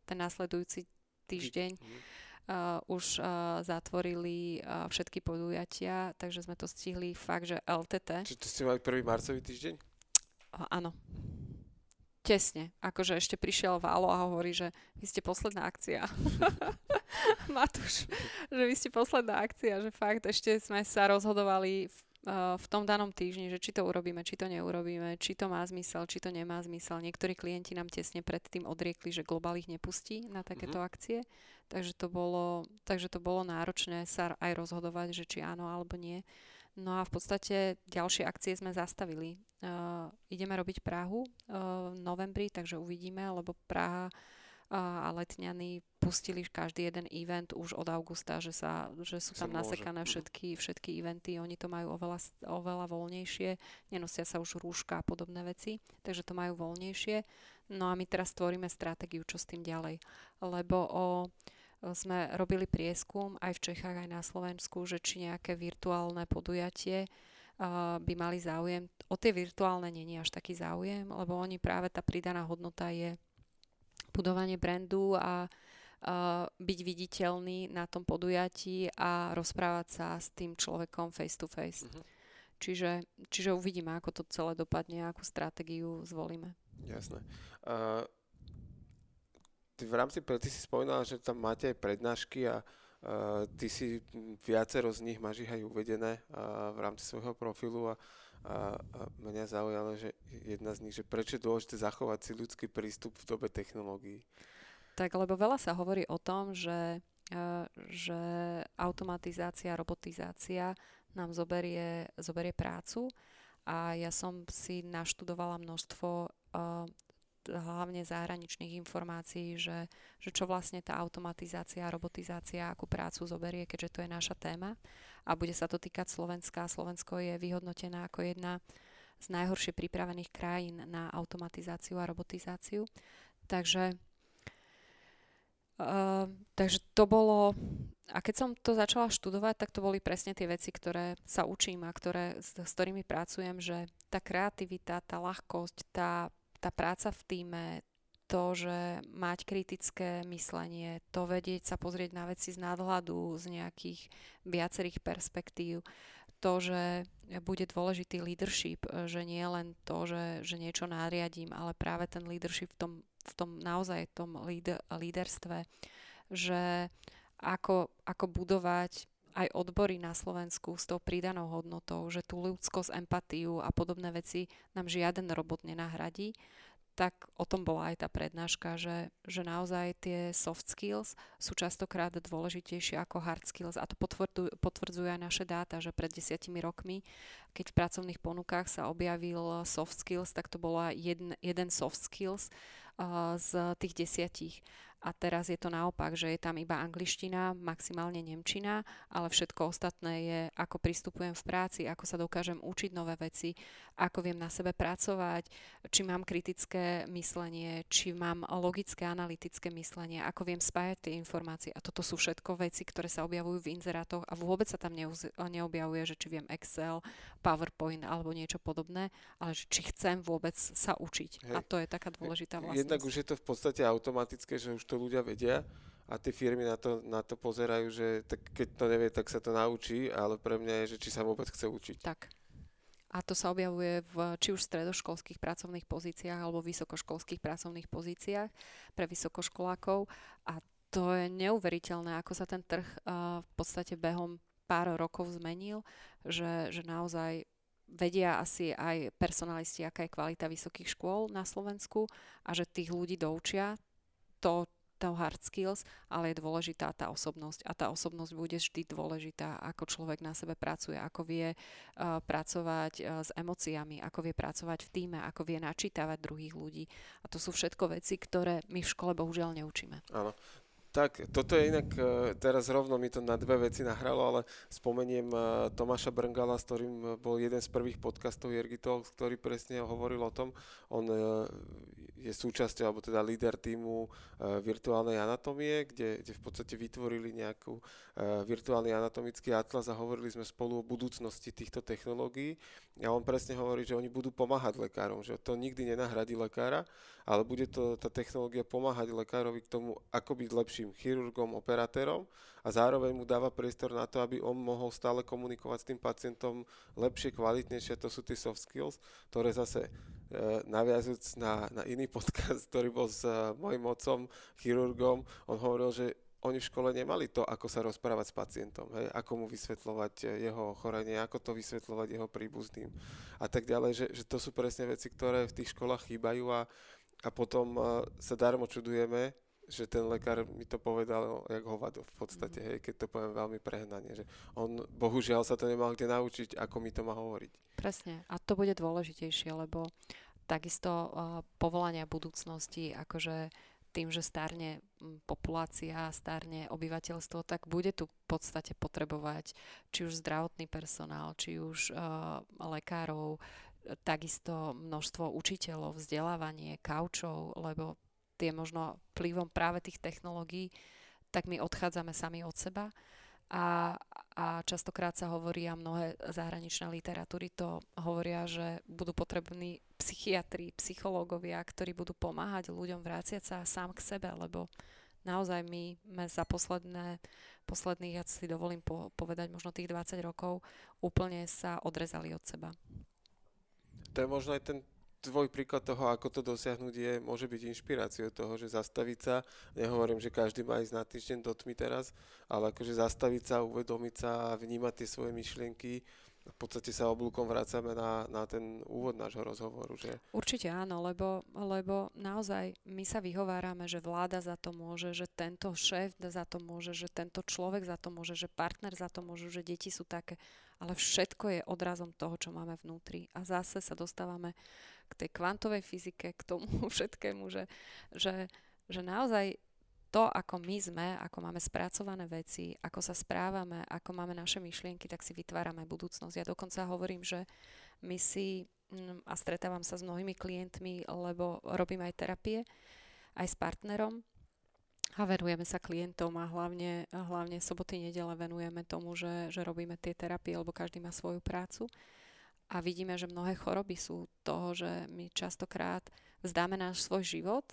ten následujúci týždeň mm uh, už uh, zatvorili uh, všetky podujatia, takže sme to stihli fakt, že LTT. Čiže to ste mali prvý marcový týždeň? Uh, áno. Tesne. Akože ešte prišiel Válo a hovorí, že vy ste posledná akcia. [LAUGHS] Matúš, že vy ste posledná akcia, že fakt ešte sme sa rozhodovali v, v tom danom týždni, že či to urobíme, či to neurobíme, či to má zmysel, či to nemá zmysel. Niektorí klienti nám tesne predtým odriekli, že Global ich nepustí na takéto mm-hmm. akcie. Takže to, bolo, takže to bolo náročné sa aj rozhodovať, že či áno alebo nie. No a v podstate ďalšie akcie sme zastavili. Uh, ideme robiť Prahu uh, v novembri, takže uvidíme, lebo Praha a Letňany pustili každý jeden event už od augusta, že, sa, že sú tam nasekané všetky, všetky eventy, oni to majú oveľa, oveľa voľnejšie, nenosia sa už rúška a podobné veci, takže to majú voľnejšie. No a my teraz tvoríme stratégiu, čo s tým ďalej. Lebo o sme robili prieskum aj v Čechách, aj na Slovensku, že či nejaké virtuálne podujatie by mali záujem. O tie virtuálne není až taký záujem, lebo oni práve tá pridaná hodnota je budovanie brandu a uh, byť viditeľný na tom podujatí a rozprávať sa s tým človekom face to face. Uh-huh. Čiže, čiže uvidíme, ako to celé dopadne, akú stratégiu zvolíme. Jasné. Uh, ty v rámci ty si spomínala, že tam máte aj prednášky a uh, ty si viacero z nich máš ich aj uvedené uh, v rámci svojho profilu a, a, a mňa zaujalo, že jedna z nich, že prečo je dôležité zachovať si ľudský prístup v dobe technológií. Tak, lebo veľa sa hovorí o tom, že, uh, že automatizácia, robotizácia nám zoberie, zoberie prácu a ja som si naštudovala množstvo uh, hlavne zahraničných informácií, že, že čo vlastne tá automatizácia a robotizácia, akú prácu zoberie, keďže to je naša téma a bude sa to týkať Slovenska. Slovensko je vyhodnotená ako jedna z najhoršie pripravených krajín na automatizáciu a robotizáciu. Takže, uh, takže to bolo... A keď som to začala študovať, tak to boli presne tie veci, ktoré sa učím a ktoré, s, s ktorými pracujem, že tá kreativita, tá ľahkosť, tá tá práca v týme, to, že mať kritické myslenie, to vedieť sa pozrieť na veci z nadhľadu, z nejakých viacerých perspektív, to, že bude dôležitý leadership, že nie len to, že, že niečo nariadím, ale práve ten leadership v tom, v tom naozaj tom líderstve, že ako, ako budovať aj odbory na Slovensku s tou pridanou hodnotou, že tú ľudskosť, empatiu a podobné veci nám žiaden robot nenahradí, tak o tom bola aj tá prednáška, že, že naozaj tie soft skills sú častokrát dôležitejšie ako hard skills. A to potvrdzujú, potvrdzujú aj naše dáta, že pred desiatimi rokmi, keď v pracovných ponukách sa objavil soft skills, tak to bola jeden, jeden soft skills uh, z tých desiatich a teraz je to naopak, že je tam iba angličtina, maximálne nemčina, ale všetko ostatné je, ako pristupujem v práci, ako sa dokážem učiť nové veci, ako viem na sebe pracovať, či mám kritické myslenie, či mám logické, analytické myslenie, ako viem spájať tie informácie. A toto sú všetko veci, ktoré sa objavujú v inzerátoch a vôbec sa tam neobjavuje, že či viem Excel, PowerPoint alebo niečo podobné, ale že či chcem vôbec sa učiť. Hej. A to je taká dôležitá vlastnosť. Jednak už je to v podstate automatické, že už to ľudia vedia a tie firmy na to, na to pozerajú, že tak keď to nevie, tak sa to naučí, ale pre mňa je, že či sa vôbec chce učiť. Tak. A to sa objavuje v či už stredoškolských pracovných pozíciách alebo vysokoškolských pracovných pozíciách pre vysokoškolákov a to je neuveriteľné, ako sa ten trh uh, v podstate behom pár rokov zmenil, že, že naozaj vedia asi aj personalisti, aká je kvalita vysokých škôl na Slovensku a že tých ľudí doučia to, to hard skills, ale je dôležitá tá osobnosť a tá osobnosť bude vždy dôležitá, ako človek na sebe pracuje, ako vie uh, pracovať uh, s emóciami, ako vie pracovať v týme, ako vie načítavať druhých ľudí. A to sú všetko veci, ktoré my v škole bohužiaľ neučíme. Áno. Tak, toto je inak, e, teraz rovno mi to na dve veci nahralo, ale spomeniem Tomáša Brngala, s ktorým bol jeden z prvých podcastov Jergy Talks, ktorý presne hovoril o tom. On je súčasťou, alebo teda líder týmu virtuálnej anatómie, kde, kde v podstate vytvorili nejakú virtuálny anatomický atlas a hovorili sme spolu o budúcnosti týchto technológií. A on presne hovorí, že oni budú pomáhať lekárom, že to nikdy nenahradí lekára, ale bude to tá technológia pomáhať lekárovi k tomu, ako byť lepším chirurgom, operátorom a zároveň mu dáva priestor na to, aby on mohol stále komunikovať s tým pacientom lepšie, kvalitnejšie, to sú tie soft skills, ktoré zase naviazujúc na, na iný [LAUGHS] podcast, ktorý bol s uh, mojim otcom, chirurgom, on hovoril, že oni v škole nemali to, ako sa rozprávať s pacientom, hej, ako mu vysvetľovať eh, jeho ochorenie, ako to vysvetľovať jeho príbuzným a tak ďalej, že, že to sú presne veci, ktoré v tých školách chýbajú a, a potom sa darmo čudujeme, že ten lekár mi to povedal jak hovado v podstate, hej, keď to poviem veľmi prehnane, že on bohužiaľ sa to nemal kde naučiť, ako mi to má hovoriť. Presne, a to bude dôležitejšie, lebo takisto uh, povolania budúcnosti, akože tým, že starne populácia, starne obyvateľstvo, tak bude tu v podstate potrebovať či už zdravotný personál, či už uh, lekárov, takisto množstvo učiteľov, vzdelávanie, kaučov, lebo tie možno vplyvom práve tých technológií, tak my odchádzame sami od seba a, a častokrát sa hovorí a mnohé zahraničné literatúry to hovoria, že budú potrební psychiatri, psychológovia, ktorí budú pomáhať ľuďom vráciať sa sám k sebe, lebo naozaj my sme za posledné, posledných, ja si dovolím po, povedať, možno tých 20 rokov úplne sa odrezali od seba. To je možno aj ten tvoj príklad toho, ako to dosiahnuť je, môže byť inšpiráciou toho, že zastaviť sa, nehovorím, že každý má ísť na týždeň do tmy teraz, ale akože zastaviť sa, uvedomiť sa a vnímať tie svoje myšlienky, v podstate sa oblúkom vrácame na, na ten úvod nášho rozhovoru. Že? Určite áno, lebo, lebo naozaj my sa vyhovárame, že vláda za to môže, že tento šéf za to môže, že tento človek za to môže, že partner za to môže, že deti sú také. Ale všetko je odrazom toho, čo máme vnútri. A zase sa dostávame k tej kvantovej fyzike, k tomu [LAUGHS] všetkému, že, že, že naozaj to, ako my sme, ako máme spracované veci, ako sa správame, ako máme naše myšlienky, tak si vytvárame budúcnosť. Ja dokonca hovorím, že my si, mm, a stretávam sa s mnohými klientmi, lebo robím aj terapie, aj s partnerom, a venujeme sa klientom a hlavne, hlavne soboty, nedele venujeme tomu, že, že robíme tie terapie, lebo každý má svoju prácu a vidíme, že mnohé choroby sú toho, že my častokrát vzdáme náš svoj život,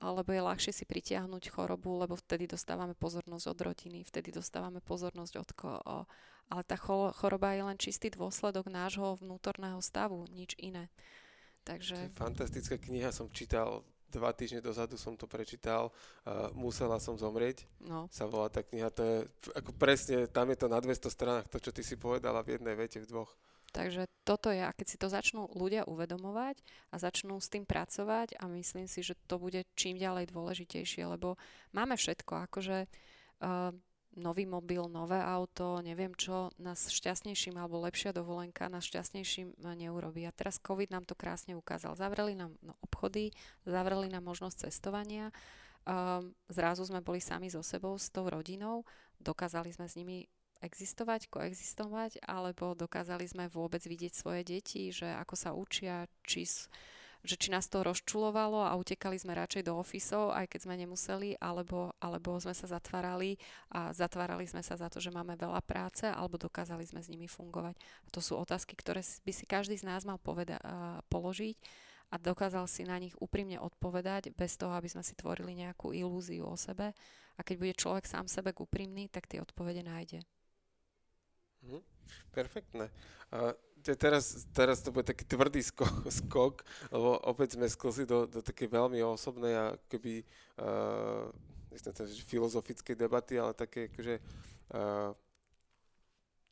alebo je ľahšie si pritiahnuť chorobu, lebo vtedy dostávame pozornosť od rodiny, vtedy dostávame pozornosť od koho. Ale tá choroba je len čistý dôsledok nášho vnútorného stavu, nič iné. Takže... To je fantastická kniha, som čítal dva týždne dozadu som to prečítal, uh, Musela som zomrieť, no. sa volá tá kniha, to je ako presne, tam je to na 200 stranách, to, čo ty si povedala v jednej vete, v dvoch. Takže toto je, a keď si to začnú ľudia uvedomovať a začnú s tým pracovať a myslím si, že to bude čím ďalej dôležitejšie, lebo máme všetko, akože uh, nový mobil, nové auto, neviem čo, nás šťastnejším alebo lepšia dovolenka nás šťastnejším neurobí. A teraz COVID nám to krásne ukázal. Zavreli nám no, obchody, zavreli nám možnosť cestovania, um, zrazu sme boli sami so sebou, s tou rodinou, dokázali sme s nimi existovať, koexistovať, alebo dokázali sme vôbec vidieť svoje deti, že ako sa učia, či, že či nás to rozčulovalo a utekali sme radšej do ofisov, aj keď sme nemuseli, alebo, alebo sme sa zatvárali a zatvárali sme sa za to, že máme veľa práce, alebo dokázali sme s nimi fungovať. A to sú otázky, ktoré by si každý z nás mal poveda- položiť a dokázal si na nich úprimne odpovedať bez toho, aby sme si tvorili nejakú ilúziu o sebe. A keď bude človek sám sebe úprimný, tak tie odpovede nájde. Mhm. Perfektné. A teraz, teraz to bude taký tvrdý skok, [LAUGHS] skok lebo opäť sme sklzli do, do takej veľmi osobnej a keby uh, nechcem to, filozofickej debaty, ale také akože uh,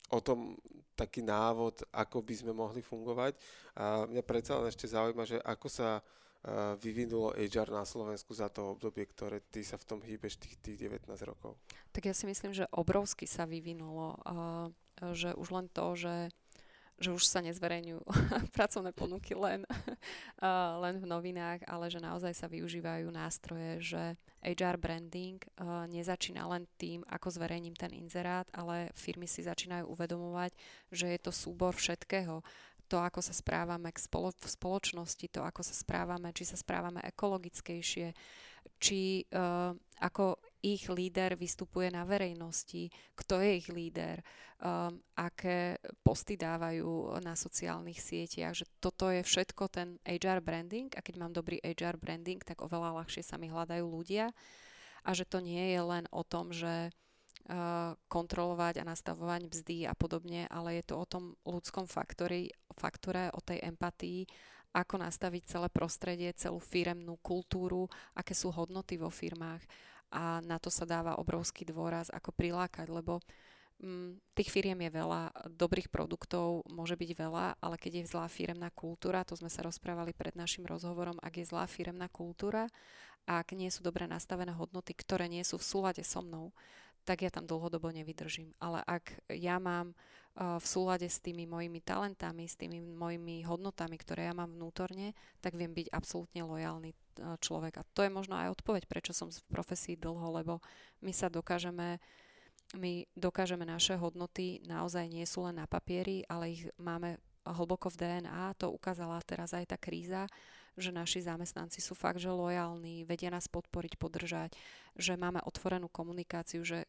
o tom taký návod, ako by sme mohli fungovať. A mňa predsa len ešte zaujíma, že ako sa vyvinulo HR na Slovensku za to obdobie, ktoré ty sa v tom hýbeš tých, tých 19 rokov. Tak ja si myslím, že obrovsky sa vyvinulo. Že už len to, že že už sa nezverejňujú [LAUGHS] pracovné ponuky len, [LAUGHS] len v novinách, ale že naozaj sa využívajú nástroje, že HR branding nezačína len tým, ako zverejním ten inzerát, ale firmy si začínajú uvedomovať, že je to súbor všetkého. To, ako sa správame k spolo- v spoločnosti, to, ako sa správame, či sa správame ekologickejšie, či uh, ako ich líder vystupuje na verejnosti, kto je ich líder, um, aké posty dávajú na sociálnych sieťach, že toto je všetko ten HR branding a keď mám dobrý HR branding, tak oveľa ľahšie sa mi hľadajú ľudia. A že to nie je len o tom, že uh, kontrolovať a nastavovať mzdy a podobne, ale je to o tom ľudskom faktori, faktore, o tej empatii ako nastaviť celé prostredie, celú firemnú kultúru, aké sú hodnoty vo firmách a na to sa dáva obrovský dôraz, ako prilákať, lebo mm, tých firiem je veľa, dobrých produktov môže byť veľa, ale keď je zlá firemná kultúra, to sme sa rozprávali pred našim rozhovorom, ak je zlá firemná kultúra, ak nie sú dobre nastavené hodnoty, ktoré nie sú v súlade so mnou, tak ja tam dlhodobo nevydržím. Ale ak ja mám uh, v súlade s tými mojimi talentami, s tými mojimi hodnotami, ktoré ja mám vnútorne, tak viem byť absolútne lojálny človek. A to je možno aj odpoveď, prečo som v profesii dlho, lebo my sa dokážeme my dokážeme naše hodnoty, naozaj nie sú len na papieri, ale ich máme hlboko v DNA. To ukázala teraz aj tá kríza, že naši zamestnanci sú fakt, že lojálni, vedia nás podporiť, podržať, že máme otvorenú komunikáciu, že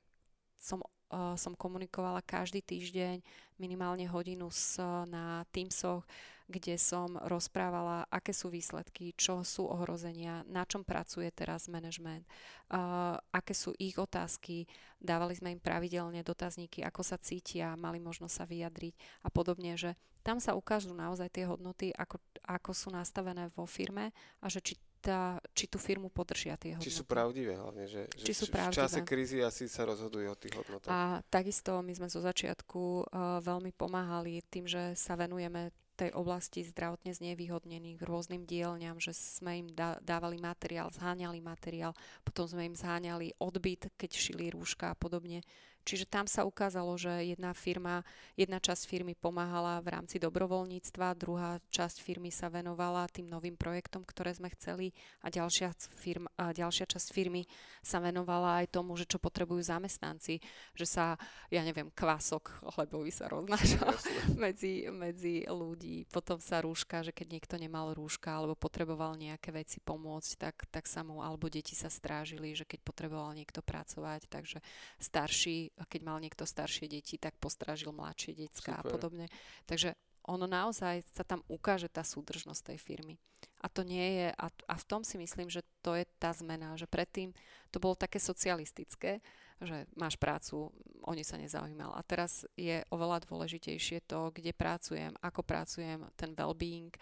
som, uh, som komunikovala každý týždeň minimálne hodinu s, na Teamsoch, kde som rozprávala, aké sú výsledky, čo sú ohrozenia, na čom pracuje teraz management, uh, aké sú ich otázky. Dávali sme im pravidelne dotazníky, ako sa cítia, mali možnosť sa vyjadriť a podobne, že tam sa ukážu naozaj tie hodnoty, ako, ako sú nastavené vo firme a že či tá, či tú firmu podržia tie hodnoty. Či sú pravdivé hlavne, že, či že sú v čase krízy asi sa rozhodujú o tých hodnotách. A takisto my sme zo začiatku uh, veľmi pomáhali tým, že sa venujeme tej oblasti zdravotne znevýhodnených rôznym dielňam, že sme im dávali materiál, zháňali materiál, potom sme im zháňali odbyt, keď šili rúška a podobne. Čiže tam sa ukázalo, že jedna firma, jedna časť firmy pomáhala v rámci dobrovoľníctva, druhá časť firmy sa venovala tým novým projektom, ktoré sme chceli a ďalšia, firma, a ďalšia časť firmy sa venovala aj tomu, že čo potrebujú zamestnanci, že sa, ja neviem, kvások [LAUGHS] by sa roznášal [LAUGHS] medzi, medzi ľudí, potom sa rúška, že keď niekto nemal rúška alebo potreboval nejaké veci pomôcť, tak, tak sa mu, alebo deti sa strážili, že keď potreboval niekto pracovať, takže starší keď mal niekto staršie deti, tak postražil mladšie decka a podobne. Takže ono naozaj sa tam ukáže tá súdržnosť tej firmy. A to nie je, a, a v tom si myslím, že to je tá zmena, že predtým to bolo také socialistické, že máš prácu, o ne sa nezaujímal. A teraz je oveľa dôležitejšie to, kde pracujem, ako pracujem, ten well-being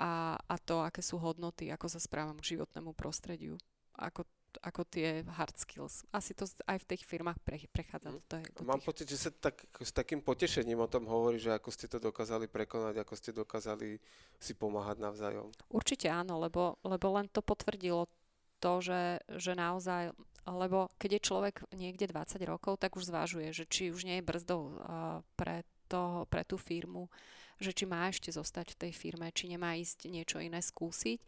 a, a to, aké sú hodnoty, ako sa správam k životnému prostrediu. Ako ako tie hard skills. Asi to aj v tých firmách pre, prechádza. Mm. Je, do Mám tých... pocit, že sa tak, s takým potešením o tom hovorí, že ako ste to dokázali prekonať, ako ste dokázali si pomáhať navzájom. Určite áno, lebo, lebo len to potvrdilo to, že, že naozaj, lebo keď je človek niekde 20 rokov, tak už zvážuje, že či už nie je brzdou uh, pre, to, pre tú firmu, že či má ešte zostať v tej firme, či nemá ísť niečo iné skúsiť.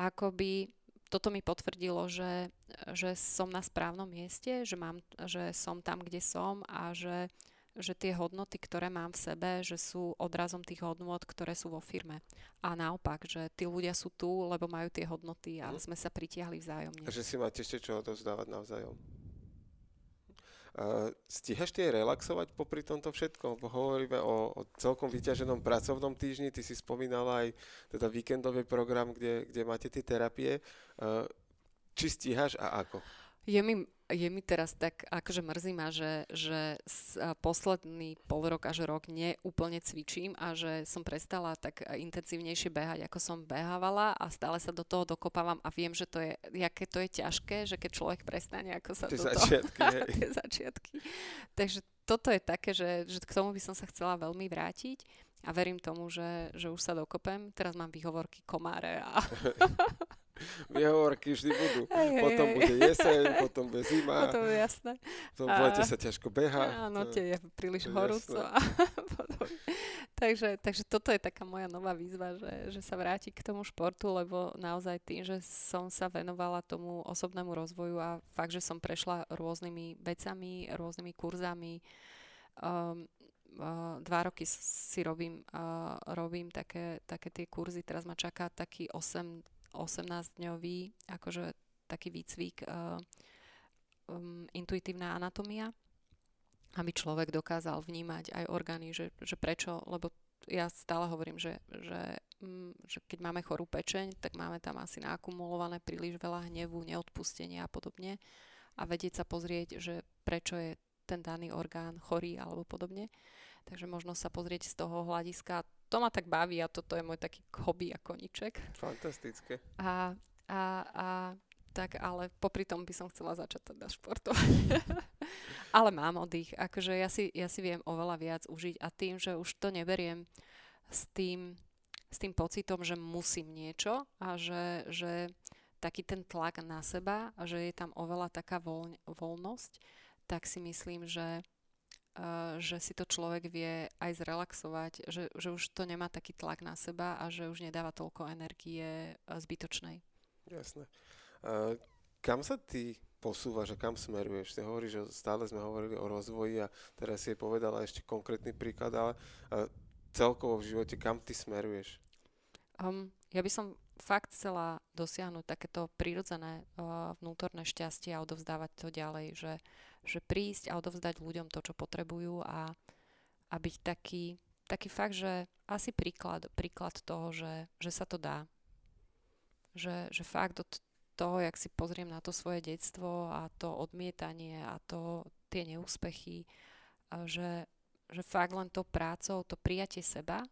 Akoby toto mi potvrdilo, že, že som na správnom mieste, že, mám, že som tam, kde som a že, že tie hodnoty, ktoré mám v sebe, že sú odrazom tých hodnot, ktoré sú vo firme. A naopak, že tí ľudia sú tu, lebo majú tie hodnoty a mm. sme sa pritiahli vzájomne. A že si máte ešte čo odovzdávať navzájom. Stíhaš tie relaxovať popri tomto všetkom? Hovoríme o, o celkom vyťaženom pracovnom týždni, ty si spomínala aj teda víkendový program, kde, kde máte tie terapie. Či stíhaš a ako? Je mi je mi teraz tak, akože mrzí ma, že, že posledný pol rok až rok neúplne cvičím a že som prestala tak intenzívnejšie behať, ako som behávala a stále sa do toho dokopávam a viem, že to je, aké to je ťažké, že keď človek prestane, ako sa tie do začiatky, [LAUGHS] toho... tie začiatky. Takže toto je také, že, že k tomu by som sa chcela veľmi vrátiť a verím tomu, že, že už sa dokopem. Teraz mám výhovorky komáre a [LAUGHS] [LAUGHS] Výhovorky vždy budú. Hej, hej, potom hej. bude jeseň, potom bude zima. [LAUGHS] To je jasné. Potom v lete sa ťažko beha. Áno, tie je príliš horúco. A [LAUGHS] takže, takže toto je taká moja nová výzva, že, že sa vráti k tomu športu, lebo naozaj tým, že som sa venovala tomu osobnému rozvoju a fakt, že som prešla rôznymi vecami, rôznymi kurzami, um, Uh, dva roky si robím, uh, robím také, také tie kurzy, teraz ma čaká taký 8 18-dňový akože taký výcvik uh, um, intuitívna anatomia, aby človek dokázal vnímať aj orgány, že, že prečo, lebo ja stále hovorím, že, že, um, že keď máme chorú pečeň, tak máme tam asi naakumulované príliš veľa hnevu, neodpustenia a podobne a vedieť sa pozrieť, že prečo je ten daný orgán chorý alebo podobne. Takže možno sa pozrieť z toho hľadiska to ma tak baví a toto je môj taký hobby a koniček. Fantastické. A, a, a tak ale popri tom by som chcela začať teda športovať. [LAUGHS] ale mám oddych, akože ja si, ja si viem oveľa viac užiť a tým, že už to neberiem s tým, s tým pocitom, že musím niečo a že, že taký ten tlak na seba, že je tam oveľa taká voľ, voľnosť, tak si myslím, že, že si to človek vie aj zrelaxovať, že, že už to nemá taký tlak na seba a že už nedáva toľko energie zbytočnej. Jasné. Uh, kam sa ty posúvaš a kam smeruješ? Ty hovoríš, že stále sme hovorili o rozvoji a teraz si je povedala ešte konkrétny príklad, ale uh, celkovo v živote, kam ty smeruješ? Um, ja by som fakt chcela dosiahnuť takéto prírodzené uh, vnútorné šťastie a odovzdávať to ďalej, že, že prísť a odovzdať ľuďom to, čo potrebujú a, a byť taký, taký fakt, že asi príklad, príklad toho, že, že sa to dá. Že, že fakt od toho, jak si pozriem na to svoje detstvo a to odmietanie a to, tie neúspechy, že, že fakt len to prácou, to prijatie seba,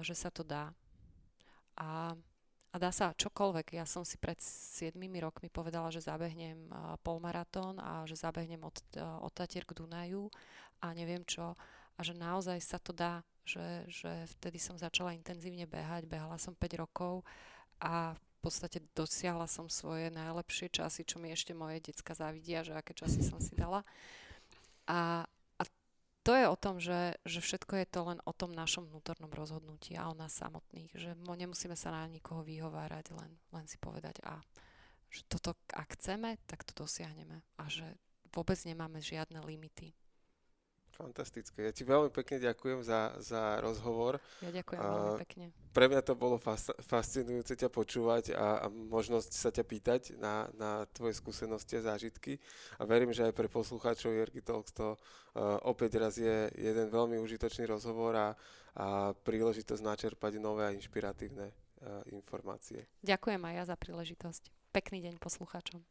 že sa to dá. A, a dá sa čokoľvek. Ja som si pred 7 rokmi povedala, že zabehnem polmaratón a že zabehnem od, od Tatier k Dunaju a neviem čo. A že naozaj sa to dá. Že, že vtedy som začala intenzívne behať. Behala som 5 rokov a v podstate dosiahla som svoje najlepšie časy, čo mi ešte moje decka závidia, že aké časy som si dala. A, to je o tom, že, že všetko je to len o tom našom vnútornom rozhodnutí a o nás samotných, že nemusíme sa na nikoho vyhovárať, len, len si povedať a že toto, ak chceme, tak to dosiahneme a že vôbec nemáme žiadne limity. Fantastické. Ja ti veľmi pekne ďakujem za, za rozhovor. Ja ďakujem a veľmi pekne. Pre mňa to bolo fas, fascinujúce ťa počúvať a, a možnosť sa ťa pýtať na, na tvoje skúsenosti a zážitky. A verím, že aj pre poslucháčov Jerky Talks to uh, opäť raz je jeden veľmi užitočný rozhovor a, a príležitosť načerpať nové a inšpiratívne uh, informácie. Ďakujem aj ja za príležitosť. Pekný deň poslucháčom.